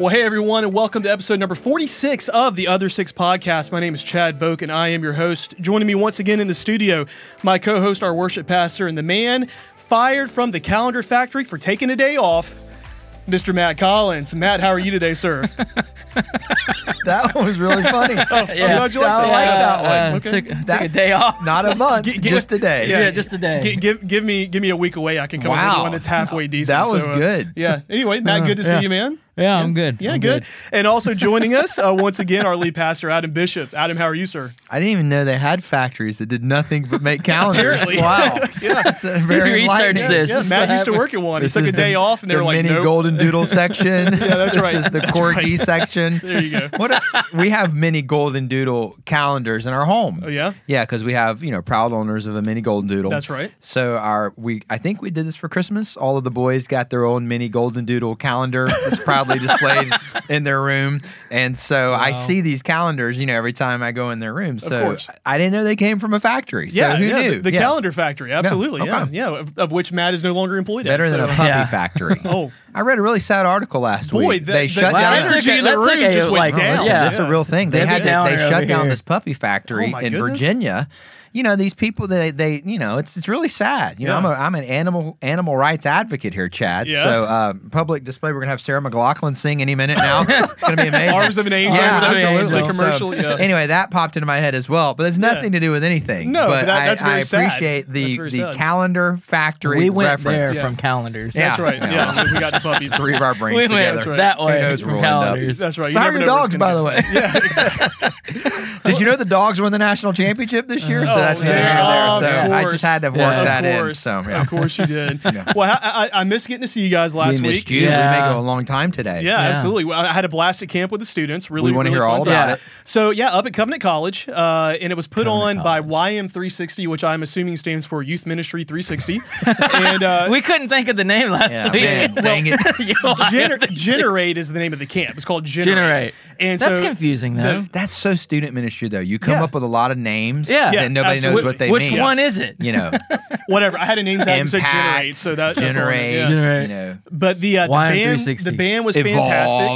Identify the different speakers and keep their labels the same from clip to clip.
Speaker 1: Well, hey everyone, and welcome to episode number 46 of the Other Six podcast. My name is Chad Boak, and I am your host. Joining me once again in the studio, my co host, our worship pastor, and the man fired from the calendar factory for taking a day off, Mr. Matt Collins. Matt, how are you today, sir?
Speaker 2: That one was really funny.
Speaker 1: I'm glad you like
Speaker 2: I
Speaker 1: that.
Speaker 2: like that one.
Speaker 3: Uh,
Speaker 1: Okay.
Speaker 3: took, took a day off.
Speaker 2: Not a month,
Speaker 1: Gi- gi-
Speaker 2: just a day.
Speaker 3: yeah, just a day.
Speaker 1: Gi- give, give me give me a week away. I can come up with
Speaker 2: Wow.
Speaker 1: one that's halfway decent.
Speaker 2: That was
Speaker 1: So, uh,
Speaker 2: good.
Speaker 1: Yeah. Anyway, Matt, good to
Speaker 3: yeah.
Speaker 1: see you, man.
Speaker 3: Yeah, I'm good.
Speaker 1: Yeah,
Speaker 3: I'm
Speaker 1: good. And also joining us uh, once again, our lead pastor, Adam Bishop. Adam, how are you, sir?
Speaker 2: I didn't even know they had factories that did nothing but make calendars. Wow. yeah. It's a very
Speaker 3: researched
Speaker 2: enlightening.
Speaker 3: this.
Speaker 1: Yeah,
Speaker 3: This is
Speaker 1: Matt
Speaker 3: what
Speaker 1: used to work at one. He took a day
Speaker 2: the-
Speaker 1: off, and they
Speaker 2: the
Speaker 1: were like,
Speaker 2: mini
Speaker 1: nope.
Speaker 2: golden doodle section. yeah,
Speaker 1: that's
Speaker 2: this
Speaker 1: right.
Speaker 2: Is the
Speaker 1: That's
Speaker 2: corky
Speaker 1: right.
Speaker 2: section.
Speaker 1: There you go.
Speaker 2: What a, we have mini golden doodle calendars in our home.
Speaker 1: Oh, yeah?
Speaker 2: Yeah, because we have you know proud owners of a mini golden doodle.
Speaker 1: That's right.
Speaker 2: So our we I think we did this for Christmas. All of the boys got their own mini golden doodle calendar It's proudly displayed in their room. And so I see these calendars, you know, every time I go in their room. So
Speaker 1: course.
Speaker 2: I didn't know they came from a factory. So
Speaker 1: Yeah,
Speaker 2: who
Speaker 1: yeah,
Speaker 2: knew?
Speaker 1: The, the
Speaker 2: Yeah.
Speaker 1: calendar factory, absolutely. Yeah,
Speaker 2: okay.
Speaker 1: yeah, of, of which Matt is no longer employed
Speaker 2: Better
Speaker 1: at.
Speaker 2: than
Speaker 1: so-
Speaker 2: a puppy
Speaker 3: Yeah.
Speaker 2: factory.
Speaker 1: Oh,
Speaker 2: I read a really sad article last
Speaker 1: boy,
Speaker 2: week.
Speaker 1: the,
Speaker 2: they
Speaker 1: the,
Speaker 2: shut
Speaker 1: the
Speaker 2: down.
Speaker 3: Wow,
Speaker 1: energy
Speaker 3: that's
Speaker 1: in the
Speaker 3: okay,
Speaker 1: room
Speaker 3: that's
Speaker 1: just went
Speaker 3: like,
Speaker 1: down.
Speaker 3: yeah.
Speaker 2: That's a real thing. They
Speaker 3: Debbie
Speaker 2: had to, they shut down this puppy oh factory
Speaker 1: Oh,
Speaker 2: in. Virginia. You know these people. They they you know it's it's really sad. You know I'm a I'm an animal animal rights advocate here, Chad.
Speaker 1: Yeah.
Speaker 2: So uh, public display. We're gonna have Sarah McLachlan sing any minute now. it's gonna be amazing.
Speaker 1: Arms of an angel.
Speaker 2: Yeah,
Speaker 3: Arms an
Speaker 2: absolutely.
Speaker 3: Angel.
Speaker 1: Commercial.
Speaker 2: So,
Speaker 1: yeah.
Speaker 2: Anyway, that popped into my head as well, but it's nothing to do with anything.
Speaker 1: No,
Speaker 2: but
Speaker 1: but that-
Speaker 2: I,
Speaker 1: that's very
Speaker 2: I
Speaker 1: sad.
Speaker 2: appreciate the the
Speaker 1: sad.
Speaker 2: calendar factory
Speaker 3: we went
Speaker 2: reference.
Speaker 3: there
Speaker 1: Yeah.
Speaker 3: from calendars.
Speaker 2: Yeah.
Speaker 1: That's right.
Speaker 2: Yeah.
Speaker 1: Yeah, we got the puppies.
Speaker 2: Three of our brains
Speaker 3: we
Speaker 2: together.
Speaker 3: went
Speaker 1: That's right.
Speaker 3: that
Speaker 2: Who
Speaker 3: way
Speaker 2: knows
Speaker 3: from
Speaker 2: where we'll end up.
Speaker 3: calendars.
Speaker 1: That's right. You
Speaker 2: How your
Speaker 1: know where it's
Speaker 2: dogs, by the way?
Speaker 1: Yeah.
Speaker 2: Did you know the dogs won the national championship this year? So
Speaker 1: Oh,
Speaker 2: that's neither here nor there. So I just had to work
Speaker 3: Yeah.
Speaker 2: that
Speaker 1: of
Speaker 2: in. So yeah.
Speaker 1: Of course you did. Well, I, I, I missed getting to see you guys last
Speaker 2: we
Speaker 1: week.
Speaker 2: missed you.
Speaker 3: Yeah.
Speaker 2: We may go a long time today.
Speaker 1: Yeah,
Speaker 3: Yeah.
Speaker 1: absolutely. Well, I had a blast at camp with the students. Really,
Speaker 2: We wanna
Speaker 1: really
Speaker 2: hear
Speaker 1: fun
Speaker 2: all about
Speaker 3: Yeah.
Speaker 2: it.
Speaker 1: So yeah, up at Covenant College, uh, and it was put on
Speaker 3: Covenant
Speaker 1: by YM360, which I'm assuming stands for Youth Ministry 360. and uh,
Speaker 3: we couldn't think of the name last
Speaker 2: Yeah,
Speaker 3: week.
Speaker 2: man, dang it.
Speaker 1: Gener- Generate is the name of the camp. It's called Generate.
Speaker 3: Generate.
Speaker 1: And
Speaker 3: That's
Speaker 1: so
Speaker 3: confusing though.
Speaker 2: That's so student ministry though. You come up with a lot of names.
Speaker 3: Yeah.
Speaker 1: Yeah,
Speaker 2: And nobody
Speaker 1: absolutely.
Speaker 2: knows what they
Speaker 3: Which
Speaker 2: mean.
Speaker 3: one is it?
Speaker 2: You know,
Speaker 1: whatever. I had a name tag that said
Speaker 2: impact,
Speaker 1: Generate, so that, that's all I-
Speaker 2: generate.
Speaker 1: yeah.
Speaker 3: Generate.
Speaker 2: You know,
Speaker 1: But the uh, the band, the band was
Speaker 2: Evolve.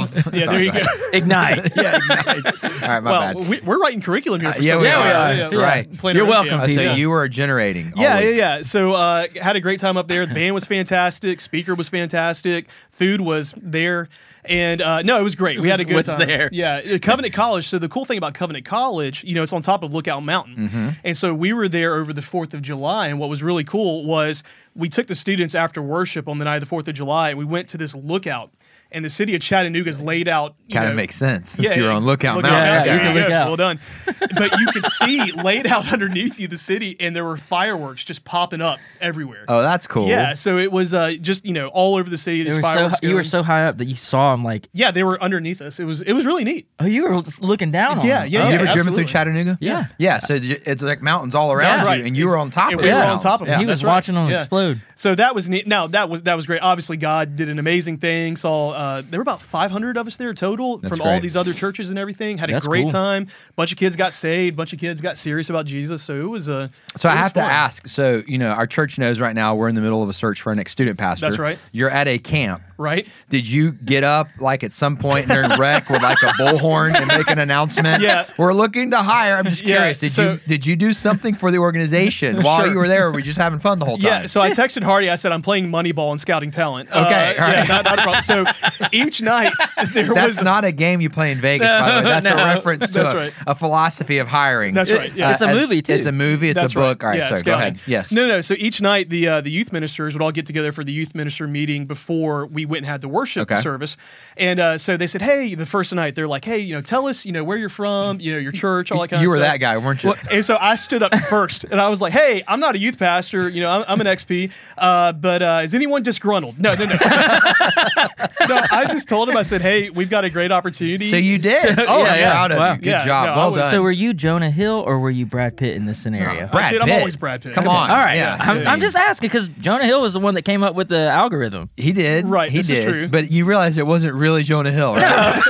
Speaker 1: fantastic. Yeah, there you go.
Speaker 3: Ignite.
Speaker 2: yeah. Ignite. All right, my
Speaker 1: well,
Speaker 2: bad.
Speaker 1: we, we're writing curriculum here. For
Speaker 2: Uh, yeah, we
Speaker 1: reason.
Speaker 2: are.
Speaker 3: Yeah,
Speaker 2: That's
Speaker 3: yeah.
Speaker 2: right.
Speaker 3: You're
Speaker 1: around-
Speaker 3: welcome,
Speaker 2: Uh, so you were generating.
Speaker 1: Yeah, yeah, yeah. So uh, had a great time up there. The band was fantastic. Speaker was fantastic. Food was there. And uh, no, it was great. We had a good
Speaker 3: What's
Speaker 1: time.
Speaker 3: there?
Speaker 1: Yeah, Covenant College. So the cool thing about Covenant College, you know, it's on top of Lookout Mountain,
Speaker 2: Mm-hmm.
Speaker 1: and so we were there over the Fourth of July. And what was really cool was we took the students after worship on the night of the Fourth of July, and we went to this lookout. And the city of Chattanooga's laid out.
Speaker 2: Kind of makes sense. Since
Speaker 1: yeah,
Speaker 2: you're on Lookout
Speaker 1: Lookout
Speaker 2: Mountain.
Speaker 3: Yeah,
Speaker 1: There
Speaker 3: you can look
Speaker 1: go.
Speaker 3: out.
Speaker 1: Well done. But you could see laid out underneath you the city, and there were fireworks just popping up everywhere.
Speaker 2: Oh, that's cool.
Speaker 1: Yeah, so it was uh, just you know all over the city.
Speaker 3: They
Speaker 1: These
Speaker 3: were so,
Speaker 1: fireworks.
Speaker 3: you were so high up that you saw them like,
Speaker 1: yeah, they were underneath us. It was it was really neat.
Speaker 3: oh, you were looking down on
Speaker 1: Yeah,
Speaker 3: them.
Speaker 1: yeah.
Speaker 2: Have you
Speaker 1: yeah.
Speaker 2: ever driven through. Chattanooga?
Speaker 3: Yeah.
Speaker 2: Yeah. So it's like mountains all around
Speaker 3: Yeah.
Speaker 2: you,
Speaker 1: Right.
Speaker 2: and you were on top
Speaker 1: And
Speaker 2: of
Speaker 1: we
Speaker 2: it.
Speaker 1: were
Speaker 3: Yeah.
Speaker 1: on top of it.
Speaker 2: Yeah.
Speaker 3: He was
Speaker 1: right.
Speaker 3: watching them
Speaker 1: Yeah.
Speaker 3: explode.
Speaker 1: So that was neat. Now that was that was great. Obviously, God did an amazing thing. Saw uh, there were about 500 of us there total
Speaker 2: That's
Speaker 1: from all these other churches and everything. Had a
Speaker 3: That's
Speaker 1: great
Speaker 3: cool.
Speaker 1: time. Bunch of kids got saved. Bunch of kids got serious about Jesus. So it was a.
Speaker 2: So
Speaker 1: it
Speaker 2: I
Speaker 1: was
Speaker 2: have to ask. So you know, our church knows right now we're in the middle of a search for our next student pastor.
Speaker 1: That's right.
Speaker 2: You're at a camp.
Speaker 1: Right?
Speaker 2: Did you get up like at some point during rec with like a bullhorn and make an announcement?
Speaker 1: Yeah.
Speaker 2: We're looking to hire. I'm just
Speaker 1: Yeah,
Speaker 2: curious. Did
Speaker 1: so-
Speaker 2: you did you do something for the organization while
Speaker 1: Sure.
Speaker 2: you were there? Or were you just having fun the whole time?
Speaker 1: Yeah, so I texted Hardy. I said I'm playing Moneyball and scouting talent. Uh,
Speaker 2: Okay,
Speaker 1: yeah, not, not a problem. So each night there
Speaker 2: That's
Speaker 1: was
Speaker 2: not a game you play in Vegas, by the way. That's
Speaker 3: No,
Speaker 2: a reference to a,
Speaker 1: right.
Speaker 2: a philosophy of hiring.
Speaker 1: That's right, yeah.
Speaker 3: It's a movie, too.
Speaker 2: It's a movie. It's
Speaker 1: That's
Speaker 2: a book.
Speaker 1: right.
Speaker 2: All right,
Speaker 1: Yeah,
Speaker 2: so go ahead. Yes.
Speaker 1: No, no. So each night the uh, the youth ministers would all get together for the youth minister meeting before we went and had the worship
Speaker 2: Okay.
Speaker 1: service. And uh, so they said, hey, the first night they're like, hey, you know, tell us, you know, where you're from, you know, your church, all that kind
Speaker 2: you
Speaker 1: of
Speaker 2: were that guy, weren't you?
Speaker 1: And so I stood up first, and I was like, "Hey, I'm not a youth pastor. You know, I'm, I'm an XP. Uh, but uh, is anyone disgruntled? No, no, no. no, I just told him. I said, "Hey, we've got a great opportunity."
Speaker 2: So you did.
Speaker 3: So-
Speaker 2: oh,
Speaker 3: yeah, yeah.
Speaker 2: proud of
Speaker 3: Wow.
Speaker 2: you. Good
Speaker 1: Yeah,
Speaker 2: job.
Speaker 1: no, I
Speaker 2: well
Speaker 1: was-
Speaker 2: done.
Speaker 3: So were you Jonah Hill or were you Brad Pitt in this scenario?
Speaker 2: Brad
Speaker 1: Dude, I'm
Speaker 2: Pitt.
Speaker 1: always Brad Pitt.
Speaker 2: Come
Speaker 1: Okay.
Speaker 2: on.
Speaker 3: All right,
Speaker 2: Yeah.
Speaker 3: I'm. I'm just asking because Jonah Hill was the one that came up with the algorithm.
Speaker 2: He did.
Speaker 1: Right,
Speaker 2: He
Speaker 1: this is
Speaker 2: did.
Speaker 1: true.
Speaker 2: But you realize it wasn't really Jonah Hill, right?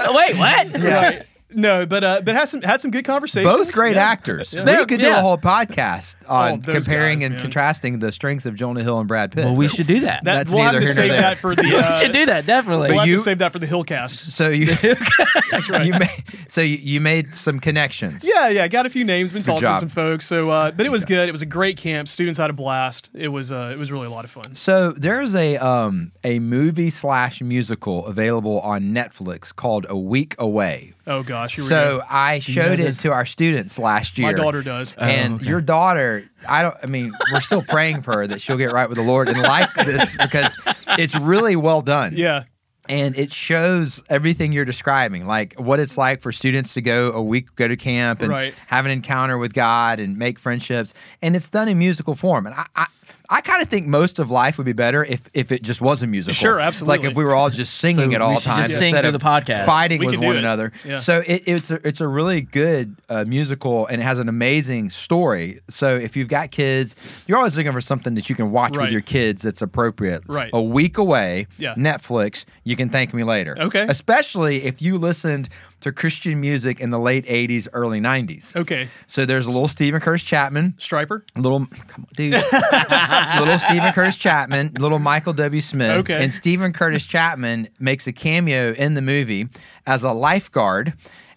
Speaker 3: Oh, wait, what?
Speaker 1: Right. No, but uh, but had some had some good conversations.
Speaker 2: Both great
Speaker 1: Yeah.
Speaker 2: actors.
Speaker 1: Yeah.
Speaker 2: We
Speaker 3: They're-
Speaker 2: could do
Speaker 3: yeah.
Speaker 2: a whole podcast on
Speaker 1: those
Speaker 2: comparing
Speaker 1: guys,
Speaker 2: and
Speaker 1: man.
Speaker 2: contrasting the strengths of Jonah Hill and Brad Pitt.
Speaker 3: Well, we should do that.
Speaker 1: That,
Speaker 2: That's
Speaker 1: we'll have
Speaker 2: neither
Speaker 1: to
Speaker 2: here nor
Speaker 1: save
Speaker 2: there.
Speaker 1: that for the.
Speaker 3: we
Speaker 1: Uh,
Speaker 3: should do that definitely.
Speaker 1: We'll
Speaker 2: But
Speaker 1: have
Speaker 2: you-
Speaker 1: to save that for the Hillcast.
Speaker 2: so you
Speaker 1: That's right.
Speaker 2: you made so you, you made some connections.
Speaker 1: Yeah, yeah, got a few names, been talking
Speaker 2: job.
Speaker 1: to some folks. So, uh, but it was good. It was a great camp. Students had a blast. It was, uh, it was really a lot of fun.
Speaker 2: So there's a um a movie slash musical available on Netflix called A Week Away.
Speaker 1: Oh gosh, here we
Speaker 2: So
Speaker 1: go.
Speaker 2: I
Speaker 3: you
Speaker 2: showed
Speaker 3: know
Speaker 2: it to our students last year.
Speaker 1: My daughter does.
Speaker 3: Oh,
Speaker 2: and
Speaker 3: okay.
Speaker 2: your daughter, I don't. I mean, we're still praying for her that she'll get right with the Lord and like this because it's really well done.
Speaker 1: yeah,
Speaker 2: and it shows everything you're describing, like what it's like for students to go a week, go to camp, and
Speaker 1: Right.
Speaker 2: have an encounter with God and make friendships. And it's done in musical form. And I, I, I kind of think most of life would be better if if it just was a musical.
Speaker 1: Sure, absolutely.
Speaker 2: Like if we were all just singing
Speaker 3: So
Speaker 2: at all
Speaker 3: we just
Speaker 2: times
Speaker 3: sing
Speaker 2: instead
Speaker 3: through
Speaker 2: of
Speaker 3: the podcast.
Speaker 2: fighting
Speaker 1: We
Speaker 2: with one
Speaker 1: it.
Speaker 2: another.
Speaker 1: Yeah.
Speaker 2: So it, it's a, it's a really good uh, musical and it has an amazing story. So if you've got kids, you're always looking for something that you can watch
Speaker 1: Right.
Speaker 2: with your kids that's appropriate.
Speaker 1: Right.
Speaker 2: A week away,
Speaker 1: Yeah.
Speaker 2: Netflix, you can thank me later.
Speaker 1: Okay.
Speaker 2: Especially if you listened to Christian music in the late 80s, early 90s.
Speaker 1: okay.
Speaker 2: So there's a little Steven Curtis Chapman,
Speaker 1: Stryper.
Speaker 2: little come on, dude, little Steven Curtis Chapman, little Michael W. Smith,
Speaker 1: Okay.
Speaker 2: and Steven Curtis Chapman makes a cameo in the movie as a lifeguard.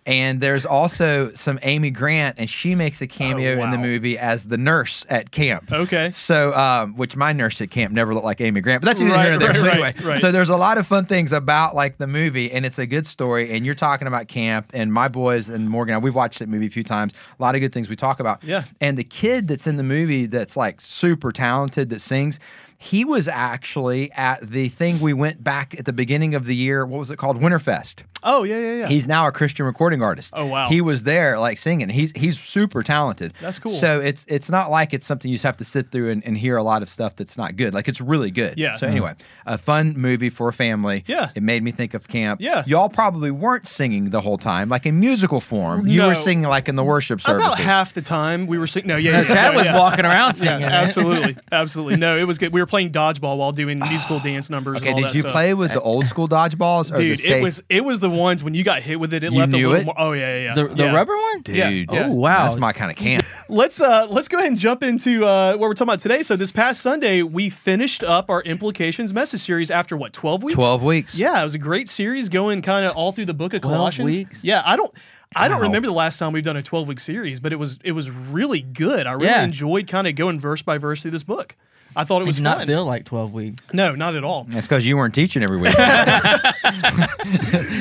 Speaker 2: And there's also some Amy Grant, and she makes a cameo in the movie as the nurse at camp.
Speaker 1: Okay.
Speaker 2: So, um, which my nurse at camp never looked like Amy Grant, but that's neither
Speaker 1: Right,
Speaker 2: here nor there.
Speaker 1: right,
Speaker 2: So
Speaker 1: right,
Speaker 2: anyway, so there's a lot of fun things about like the movie, and it's a good story. And you're talking about camp, and my boys and Morgan, we've watched that movie a few times. A lot of good things we talk about.
Speaker 1: Yeah.
Speaker 2: And the kid that's in the movie that's like super talented that sings. He was actually at the thing we went back at the beginning of the year. What was it called? Winterfest.
Speaker 1: Oh yeah, yeah, yeah.
Speaker 2: He's now a Christian recording artist.
Speaker 1: Oh, wow.
Speaker 2: He was there like singing. He's he's super talented.
Speaker 1: That's cool.
Speaker 2: So it's it's not like it's something you just have to sit through and, and hear a lot of stuff that's not good. Like it's really good.
Speaker 1: Yeah.
Speaker 2: So anyway, a fun movie for a family.
Speaker 1: Yeah.
Speaker 2: It made me think of camp.
Speaker 1: Yeah.
Speaker 2: Y'all probably weren't singing the whole time, like in musical form. You were singing like in the worship service.
Speaker 1: About half the time we were singing. No, yeah,
Speaker 3: No,
Speaker 1: yeah,
Speaker 3: Chad
Speaker 1: no,
Speaker 3: was
Speaker 1: yeah.
Speaker 3: walking around
Speaker 1: Yeah,
Speaker 3: singing. it.
Speaker 1: absolutely, absolutely. No, it was good. We were playing dodgeball while doing musical dance numbers.
Speaker 2: Okay,
Speaker 1: and all
Speaker 2: did
Speaker 1: that
Speaker 2: you
Speaker 1: stuff.
Speaker 2: play with the old school dodgeballs or
Speaker 1: Dude,
Speaker 2: the safe?
Speaker 1: it was it was the ones when you got hit with it. It
Speaker 2: You
Speaker 1: left
Speaker 2: knew
Speaker 1: a little
Speaker 2: it?
Speaker 1: more. Oh yeah, yeah, yeah.
Speaker 3: The, the
Speaker 1: Yeah.
Speaker 3: rubber one?
Speaker 2: Dude,
Speaker 1: Yeah, yeah.
Speaker 3: Oh, wow.
Speaker 2: That's my kind of camp.
Speaker 1: Let's uh let's go ahead and jump into uh what we're talking about today. So this past Sunday we finished up our implications message series after what twelve weeks.
Speaker 2: Twelve weeks.
Speaker 1: Yeah, it was a great series going kind of all through the book of Colossians.
Speaker 3: weeks?
Speaker 1: Yeah, I don't I don't
Speaker 2: Wow.
Speaker 1: remember the last time we've done a 12 week series, but it was it was really good. I really
Speaker 3: Yeah.
Speaker 1: enjoyed kind of going verse by verse through this book. I thought it
Speaker 3: It
Speaker 1: was
Speaker 3: did not
Speaker 1: fun.
Speaker 3: feel like 12 weeks.
Speaker 1: no, not at all.
Speaker 2: That's because you weren't teaching every week.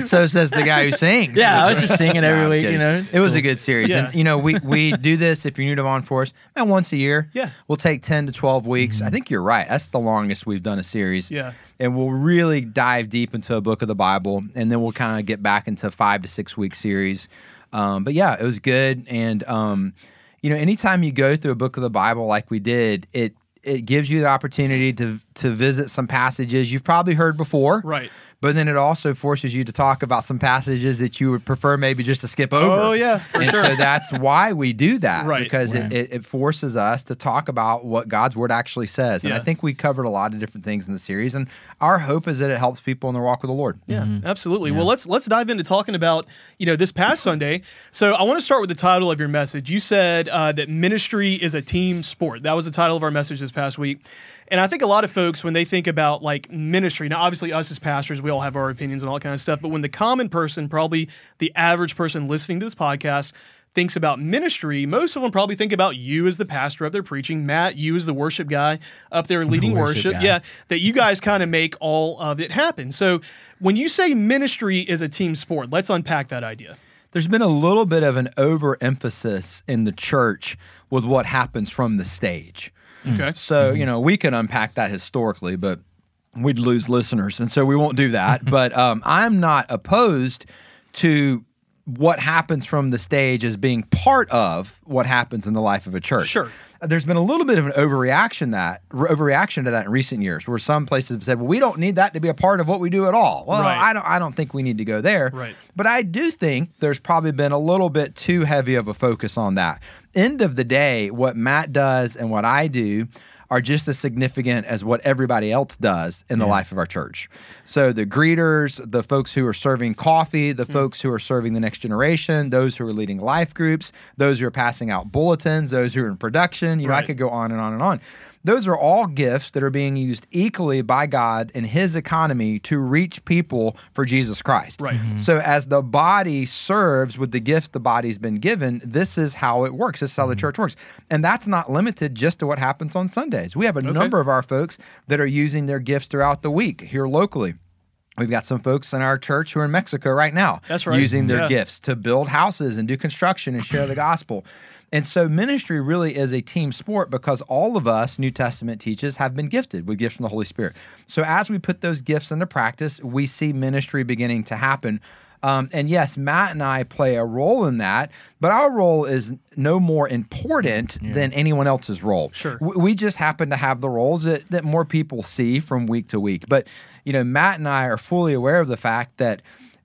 Speaker 2: so says the guy who sings.
Speaker 3: Yeah, I was just singing every
Speaker 2: I
Speaker 3: week,
Speaker 2: kidding.
Speaker 3: you know.
Speaker 2: It was a good series.
Speaker 1: Yeah.
Speaker 2: And, you know, we, we do this if you're new to Vaughn Forest, and once a year.
Speaker 1: Yeah.
Speaker 2: We'll take 10 to 12 weeks. I think you're right. That's the longest we've done a series.
Speaker 1: Yeah.
Speaker 2: And we'll really dive deep into a book of the Bible, and then we'll kind of get back into five to six week series. Um, but yeah, it was good. And, um, you know, anytime you go through a book of the Bible like we did, it, it gives you the opportunity to to visit some passages you've probably heard before,
Speaker 1: Right.
Speaker 2: But then it also forces you to talk about some passages that you would prefer maybe just to skip over.
Speaker 1: Oh, yeah, for
Speaker 2: and
Speaker 1: sure.
Speaker 2: so that's why we do that
Speaker 1: Right.
Speaker 2: because
Speaker 3: Right.
Speaker 2: It, it, it forces us to talk about what God's word actually says. And I think we covered a lot of different things in the series, and our hope is that it helps people in their walk with the Lord.
Speaker 1: Yeah, absolutely. Well, let's let's dive into talking about you know this past Sunday. So I want to start with the title of your message. You said uh, that ministry is a team sport. That was the title of our message this past week. And I think a lot of folks, when they think about like ministry, now obviously us as pastors, we all have our opinions and all kind of stuff. But when the common person, probably the average person listening to this podcast, thinks about ministry, most of them probably think about you as the pastor up there preaching, Matt, you as the worship guy up there leading
Speaker 3: worship
Speaker 1: worship. Yeah, that you guys kind of make all of it happen. So when you say ministry is a team sport, let's unpack that idea.
Speaker 2: There's been a little bit of an overemphasis in the church with what happens from the stage.
Speaker 1: Okay.
Speaker 2: So, you know, we can unpack that historically, but we'd lose listeners. And so we won't do that. but um, I'm not opposed to what happens from the stage as being part of what happens in the life of a church.
Speaker 1: Sure.
Speaker 2: There's been a little bit of an overreaction that overreaction to that in recent years, where some places have said, "Well, we don't need that to be a part of what we do at all." Well,
Speaker 1: Right.
Speaker 2: I don't. I don't think we need to go there.
Speaker 1: Right.
Speaker 2: But I do think there's probably been a little bit too heavy of a focus on that. End of the day, what Matt does and what I do are just as significant as what everybody else does in the life of our church. So the greeters, the folks who are serving coffee, the mm. folks who are serving the next generation, those who are leading life groups, those who are passing out bulletins, those who are in production, you know, I could go on and on and on. Those are all gifts that are being used equally by God in his economy to reach people for Jesus Christ.
Speaker 1: Right. Mhm.
Speaker 2: So as the body serves with the gifts the body's been given, this is how it works. This is how the church works. And that's not limited just to what happens on Sundays. We have a number of our folks that are using their gifts throughout the week here locally. We've got some folks in our church who are in Mexico right now
Speaker 1: That's right.
Speaker 2: using their
Speaker 1: Yeah.
Speaker 2: gifts to build houses and do construction and share the gospel. And so ministry really is a team sport because all of us, New Testament teaches, have been gifted with gifts from the Holy Spirit. So as we put those gifts into practice, we see ministry beginning to happen. Um, and yes, Matt and I play a role in that, but our role is no more important than anyone else's role.
Speaker 1: Sure.
Speaker 2: We, we just happen to have the roles that, that more people see from week to week. But, you know, Matt and I are fully aware of the fact that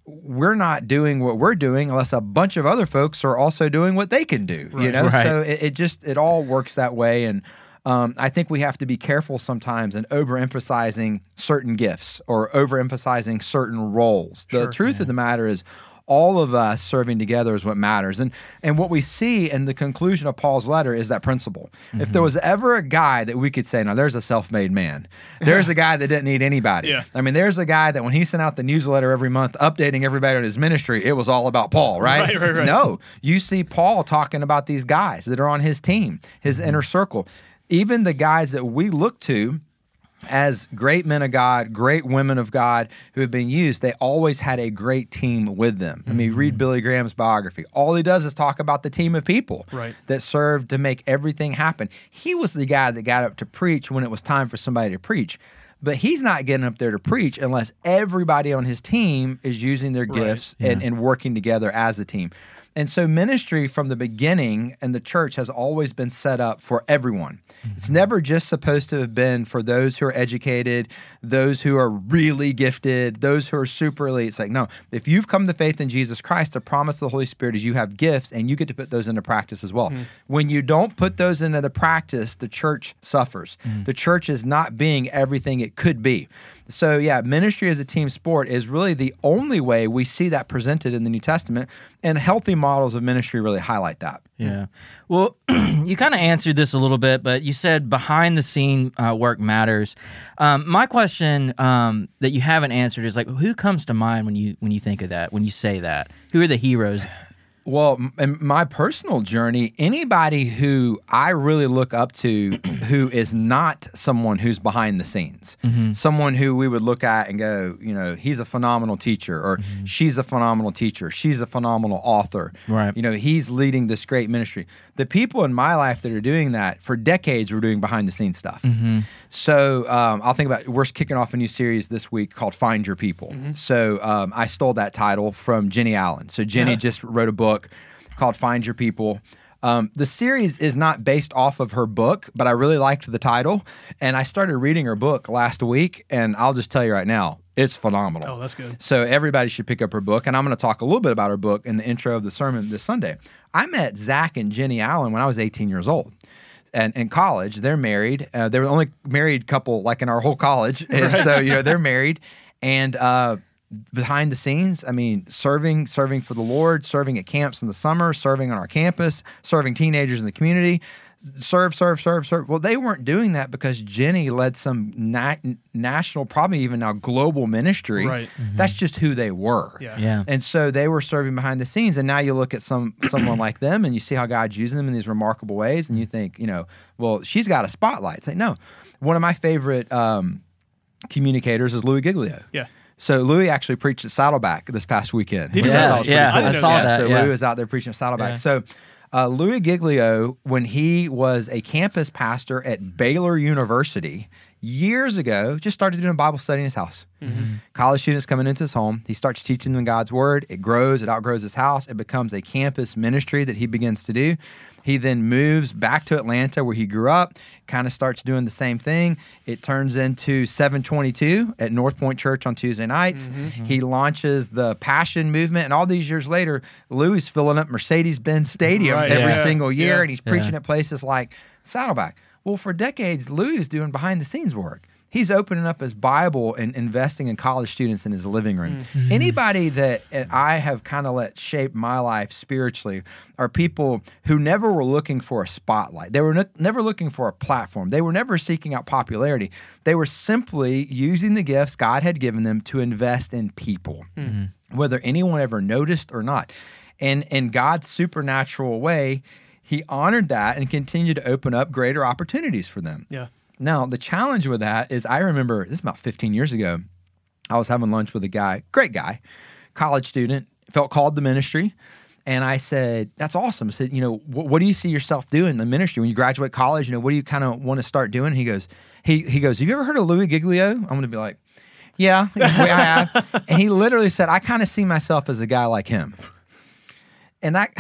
Speaker 2: we're not doing what we're doing unless a bunch of other folks are also doing what they can do. You know,
Speaker 3: Right.
Speaker 2: so it, it just it all works that way, and um, I think we have to be careful sometimes in overemphasizing certain gifts or overemphasizing certain roles. The
Speaker 1: Sure.
Speaker 2: truth of the matter is. All of us serving together is what matters. And and what we see in the conclusion of Paul's letter is that principle. If there mm-hmm. was ever a guy that we could say, now there's a self-made man. There's a guy that didn't need anybody.
Speaker 1: Yeah.
Speaker 2: I mean, there's a guy that when he sent out the newsletter every month updating everybody on his ministry, it was all about Paul, right?
Speaker 1: Right, right, right.
Speaker 2: No, you see Paul talking about these guys that are on his team, his mm-hmm. inner circle. Even the guys that we look to as great men of God, great women of God who have been used, they always had a great team with them. I mean, read mm-hmm. Billy Graham's biography. All he does is talk about the team of people
Speaker 1: Right.
Speaker 2: that served to make everything happen. He was the guy that got up to preach when it was time for somebody to preach. But he's not getting up there to preach unless everybody on his team is using their
Speaker 1: Right.
Speaker 2: gifts and, and working together as a team. And so ministry from the beginning and the church has always been set up for everyone. It's mm-hmm. never just supposed to have been for those who are educated, those who are really gifted, those who are super elite. It's like, no, if you've come to faith in Jesus Christ, the promise of the Holy Spirit is you have gifts and you get to put those into practice as well. Mm. When you don't put those into the practice, the church suffers. Mm. The church is not being everything it could be. So, yeah, ministry as a team sport is really the only way we see that presented in the New Testament, and healthy models of ministry really highlight that.
Speaker 3: Yeah. Well, you kind of answered this a little bit, but you said behind the scene uh, work matters. Um, my question um, that you haven't answered is like, who comes to mind when you when you think of that? When you say that, who are the heroes?
Speaker 2: Well, in my personal journey, anybody who I really look up to who is not someone who's behind the scenes, mm-hmm. someone who we would look at and go, you know, he's a phenomenal teacher, or mm-hmm. she's a phenomenal teacher, she's a phenomenal author.
Speaker 3: Right.
Speaker 2: You know, he's leading this great ministry. The people in my life that are doing that for decades were doing behind the scenes stuff. So um, I'll think about we're kicking off a new series this week called Find Your People. So um, I stole that title from Jennie Allen. So Jennie just wrote a book called Find Your People. Um, the series is not based off of her book, but I really liked the title, and I started reading her book last week. And I'll just tell you right now, it's phenomenal.
Speaker 1: Oh, that's good.
Speaker 2: So everybody should pick up her book, and I'm going to talk a little bit about her book in the intro of the sermon this Sunday. I met Zac and Jennie Allen when I was 18 years old. And in college, they're married. Uh, they were the only married couple like in our whole college, and so you know they're married. And uh, behind the scenes, I mean, serving, serving for the Lord, serving at camps in the summer, serving on our campus, serving teenagers in the community, serve, serve, serve, serve. Well, they weren't doing that because Jennie led some na- national, probably even now global ministry.
Speaker 1: Right.
Speaker 2: That's just who they were.
Speaker 1: Yeah.
Speaker 3: Yeah.
Speaker 2: And so they were serving behind the scenes. And now you look at some someone like them and you see how God's using them in these remarkable ways, and you think, you know, well, she's got a spotlight. It's like, no. One of my favorite um, communicators is Louis Giglio.
Speaker 1: Yeah.
Speaker 2: So Louis actually preached at Saddleback this past weekend.
Speaker 1: He
Speaker 2: which
Speaker 1: did?
Speaker 2: I
Speaker 3: Yeah,
Speaker 2: thought
Speaker 3: yeah,
Speaker 1: I
Speaker 3: I, saw
Speaker 1: that.
Speaker 3: that.
Speaker 2: so
Speaker 3: yeah.
Speaker 2: Louis was out there preaching at Saddleback.
Speaker 3: Yeah.
Speaker 2: So uh, Louis Giglio, when he was a campus pastor at Baylor University years ago, just started doing Bible study in his house. College students coming into his home. He starts teaching them God's word. It grows. It outgrows his house. It becomes a campus ministry that he begins to do. He then moves back to Atlanta where he grew up, kind of starts doing the same thing. It turns into 722 at North Point Church on Tuesday nights. Mm-hmm, mm-hmm. He launches the Passion Movement. And all these years later, Louis is filling up Mercedes Benz Stadium
Speaker 1: Right,
Speaker 2: every
Speaker 1: yeah.
Speaker 2: single year
Speaker 1: Yeah.
Speaker 2: and he's preaching
Speaker 3: Yeah.
Speaker 2: at places like Saddleback. Well, for decades, Louis is doing behind the scenes work. He's opening up his Bible and investing in college students in his living room. Mm-hmm. Mm-hmm. Anybody that I have kind of let shape my life spiritually are people who never were looking for a spotlight. They were ne- never looking for a platform. They were never seeking out popularity. They were simply using the gifts God had given them to invest in people, mm-hmm. whether anyone ever noticed or not. And in God's supernatural way, He honored that and continued to open up greater opportunities for them.
Speaker 1: Yeah.
Speaker 2: Now, the challenge with that is I remember this is about 15 years ago. I was having lunch with a guy, great guy, college student, felt called to ministry. And I said, That's awesome. I said, You know, what, what do you see yourself doing in the ministry when you graduate college? You know, what do you kind of want to start doing? He goes, he, he goes, Have you ever heard of Louis Giglio? I'm going to be like, Yeah, I have. and he literally said, I kind of see myself as a guy like him and that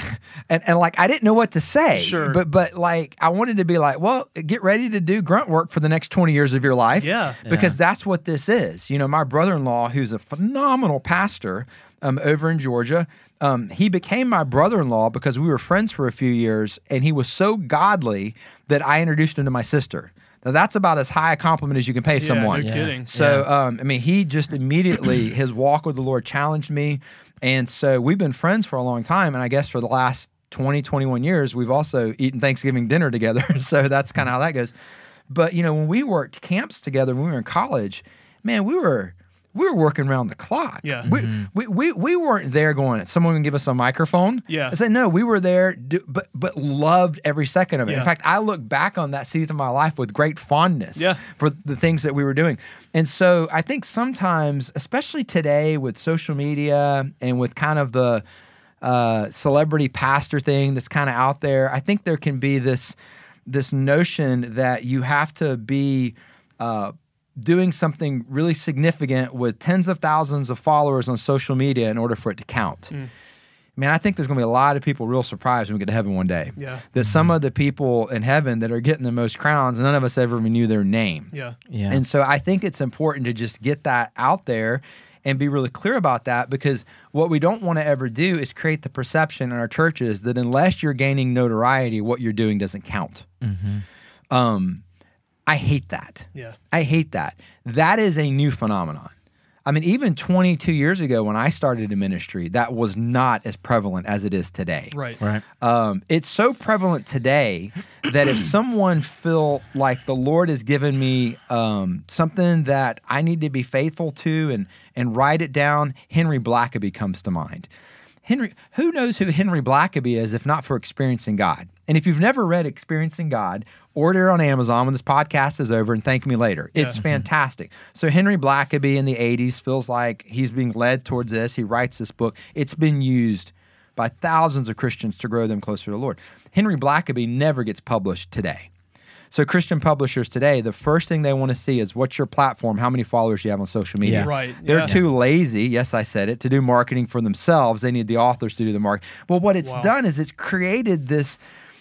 Speaker 2: and, and like I didn't know what to say.
Speaker 1: Sure.
Speaker 2: But but like I wanted to be like, well, get ready to do grunt work for the next 20 years of your life.
Speaker 1: Yeah.
Speaker 2: Because that's what this is. You know, my brother-in-law, who's a phenomenal pastor um, over in Georgia, um, he became my brother-in-law because we were friends for a few years, and he was so godly that I introduced him to my sister. Now that's about as high a compliment as you can pay
Speaker 1: Yeah,
Speaker 2: someone.
Speaker 1: no
Speaker 3: Yeah.
Speaker 1: kidding.
Speaker 2: So, um, I mean, he just immediately his walk with the Lord challenged me, and so we've been friends for a long time. And I guess for the last 20, 21 years, we've also eaten Thanksgiving dinner together. so that's kind of how that goes. But you know, when we worked camps together when we were in college, man, we were we were working around the clock.
Speaker 1: Yeah.
Speaker 2: we, we, we we weren't there going. Someone can give us a microphone.
Speaker 1: Yeah.
Speaker 2: I said no. We were there, do, but but loved every second of it.
Speaker 1: Yeah.
Speaker 2: In fact, I look back on that season of my life with great fondness
Speaker 1: Yeah.
Speaker 2: for the things that we were doing. And so I think sometimes, especially today with social media and with kind of the uh, celebrity pastor thing that's kind of out there, I think there can be this this notion that you have to be uh, doing something really significant with tens of thousands of followers on social media in order for it to count. Man, I think there's going to be a lot of people real surprised when we get to heaven one day.
Speaker 1: Yeah.
Speaker 2: That some of the people in heaven that are getting the most crowns, none of us ever even knew their name.
Speaker 1: Yeah.
Speaker 3: Yeah.
Speaker 2: And so I think it's important to just get that out there and be really clear about that because what we don't want to ever do is create the perception in our churches that unless you're gaining notoriety, what you're doing doesn't count. Um, I hate that.
Speaker 1: Yeah.
Speaker 2: I hate that. That is a new phenomenon. I mean, even 22 years ago when I started in ministry, that was not as prevalent as it is today.
Speaker 1: Right.
Speaker 3: right.
Speaker 2: Um, it's so prevalent today that if someone feel like the Lord has given me um, something that I need to be faithful to and and write it down, Henry Blackaby comes to mind. Henry, who knows who Henry Blackaby is if not for experiencing God? And if you've never read Experiencing God, order it on Amazon when this podcast is over and thank me later. It's
Speaker 1: Yeah.
Speaker 2: fantastic. So Henry Blackaby in the 80s feels like he's being led towards this. He writes this book. It's been used by thousands of Christians to grow them closer to the Lord. Henry Blackaby never gets published today. So Christian publishers today, the first thing they want to see is what's your platform, how many followers you have on social media.
Speaker 3: Yeah.
Speaker 1: Right.
Speaker 2: They're
Speaker 1: yeah.
Speaker 2: too lazy, yes, I said it, to do marketing for themselves. They need the authors to do the marketing. Well, what it's
Speaker 1: Wow.
Speaker 2: done is it's created this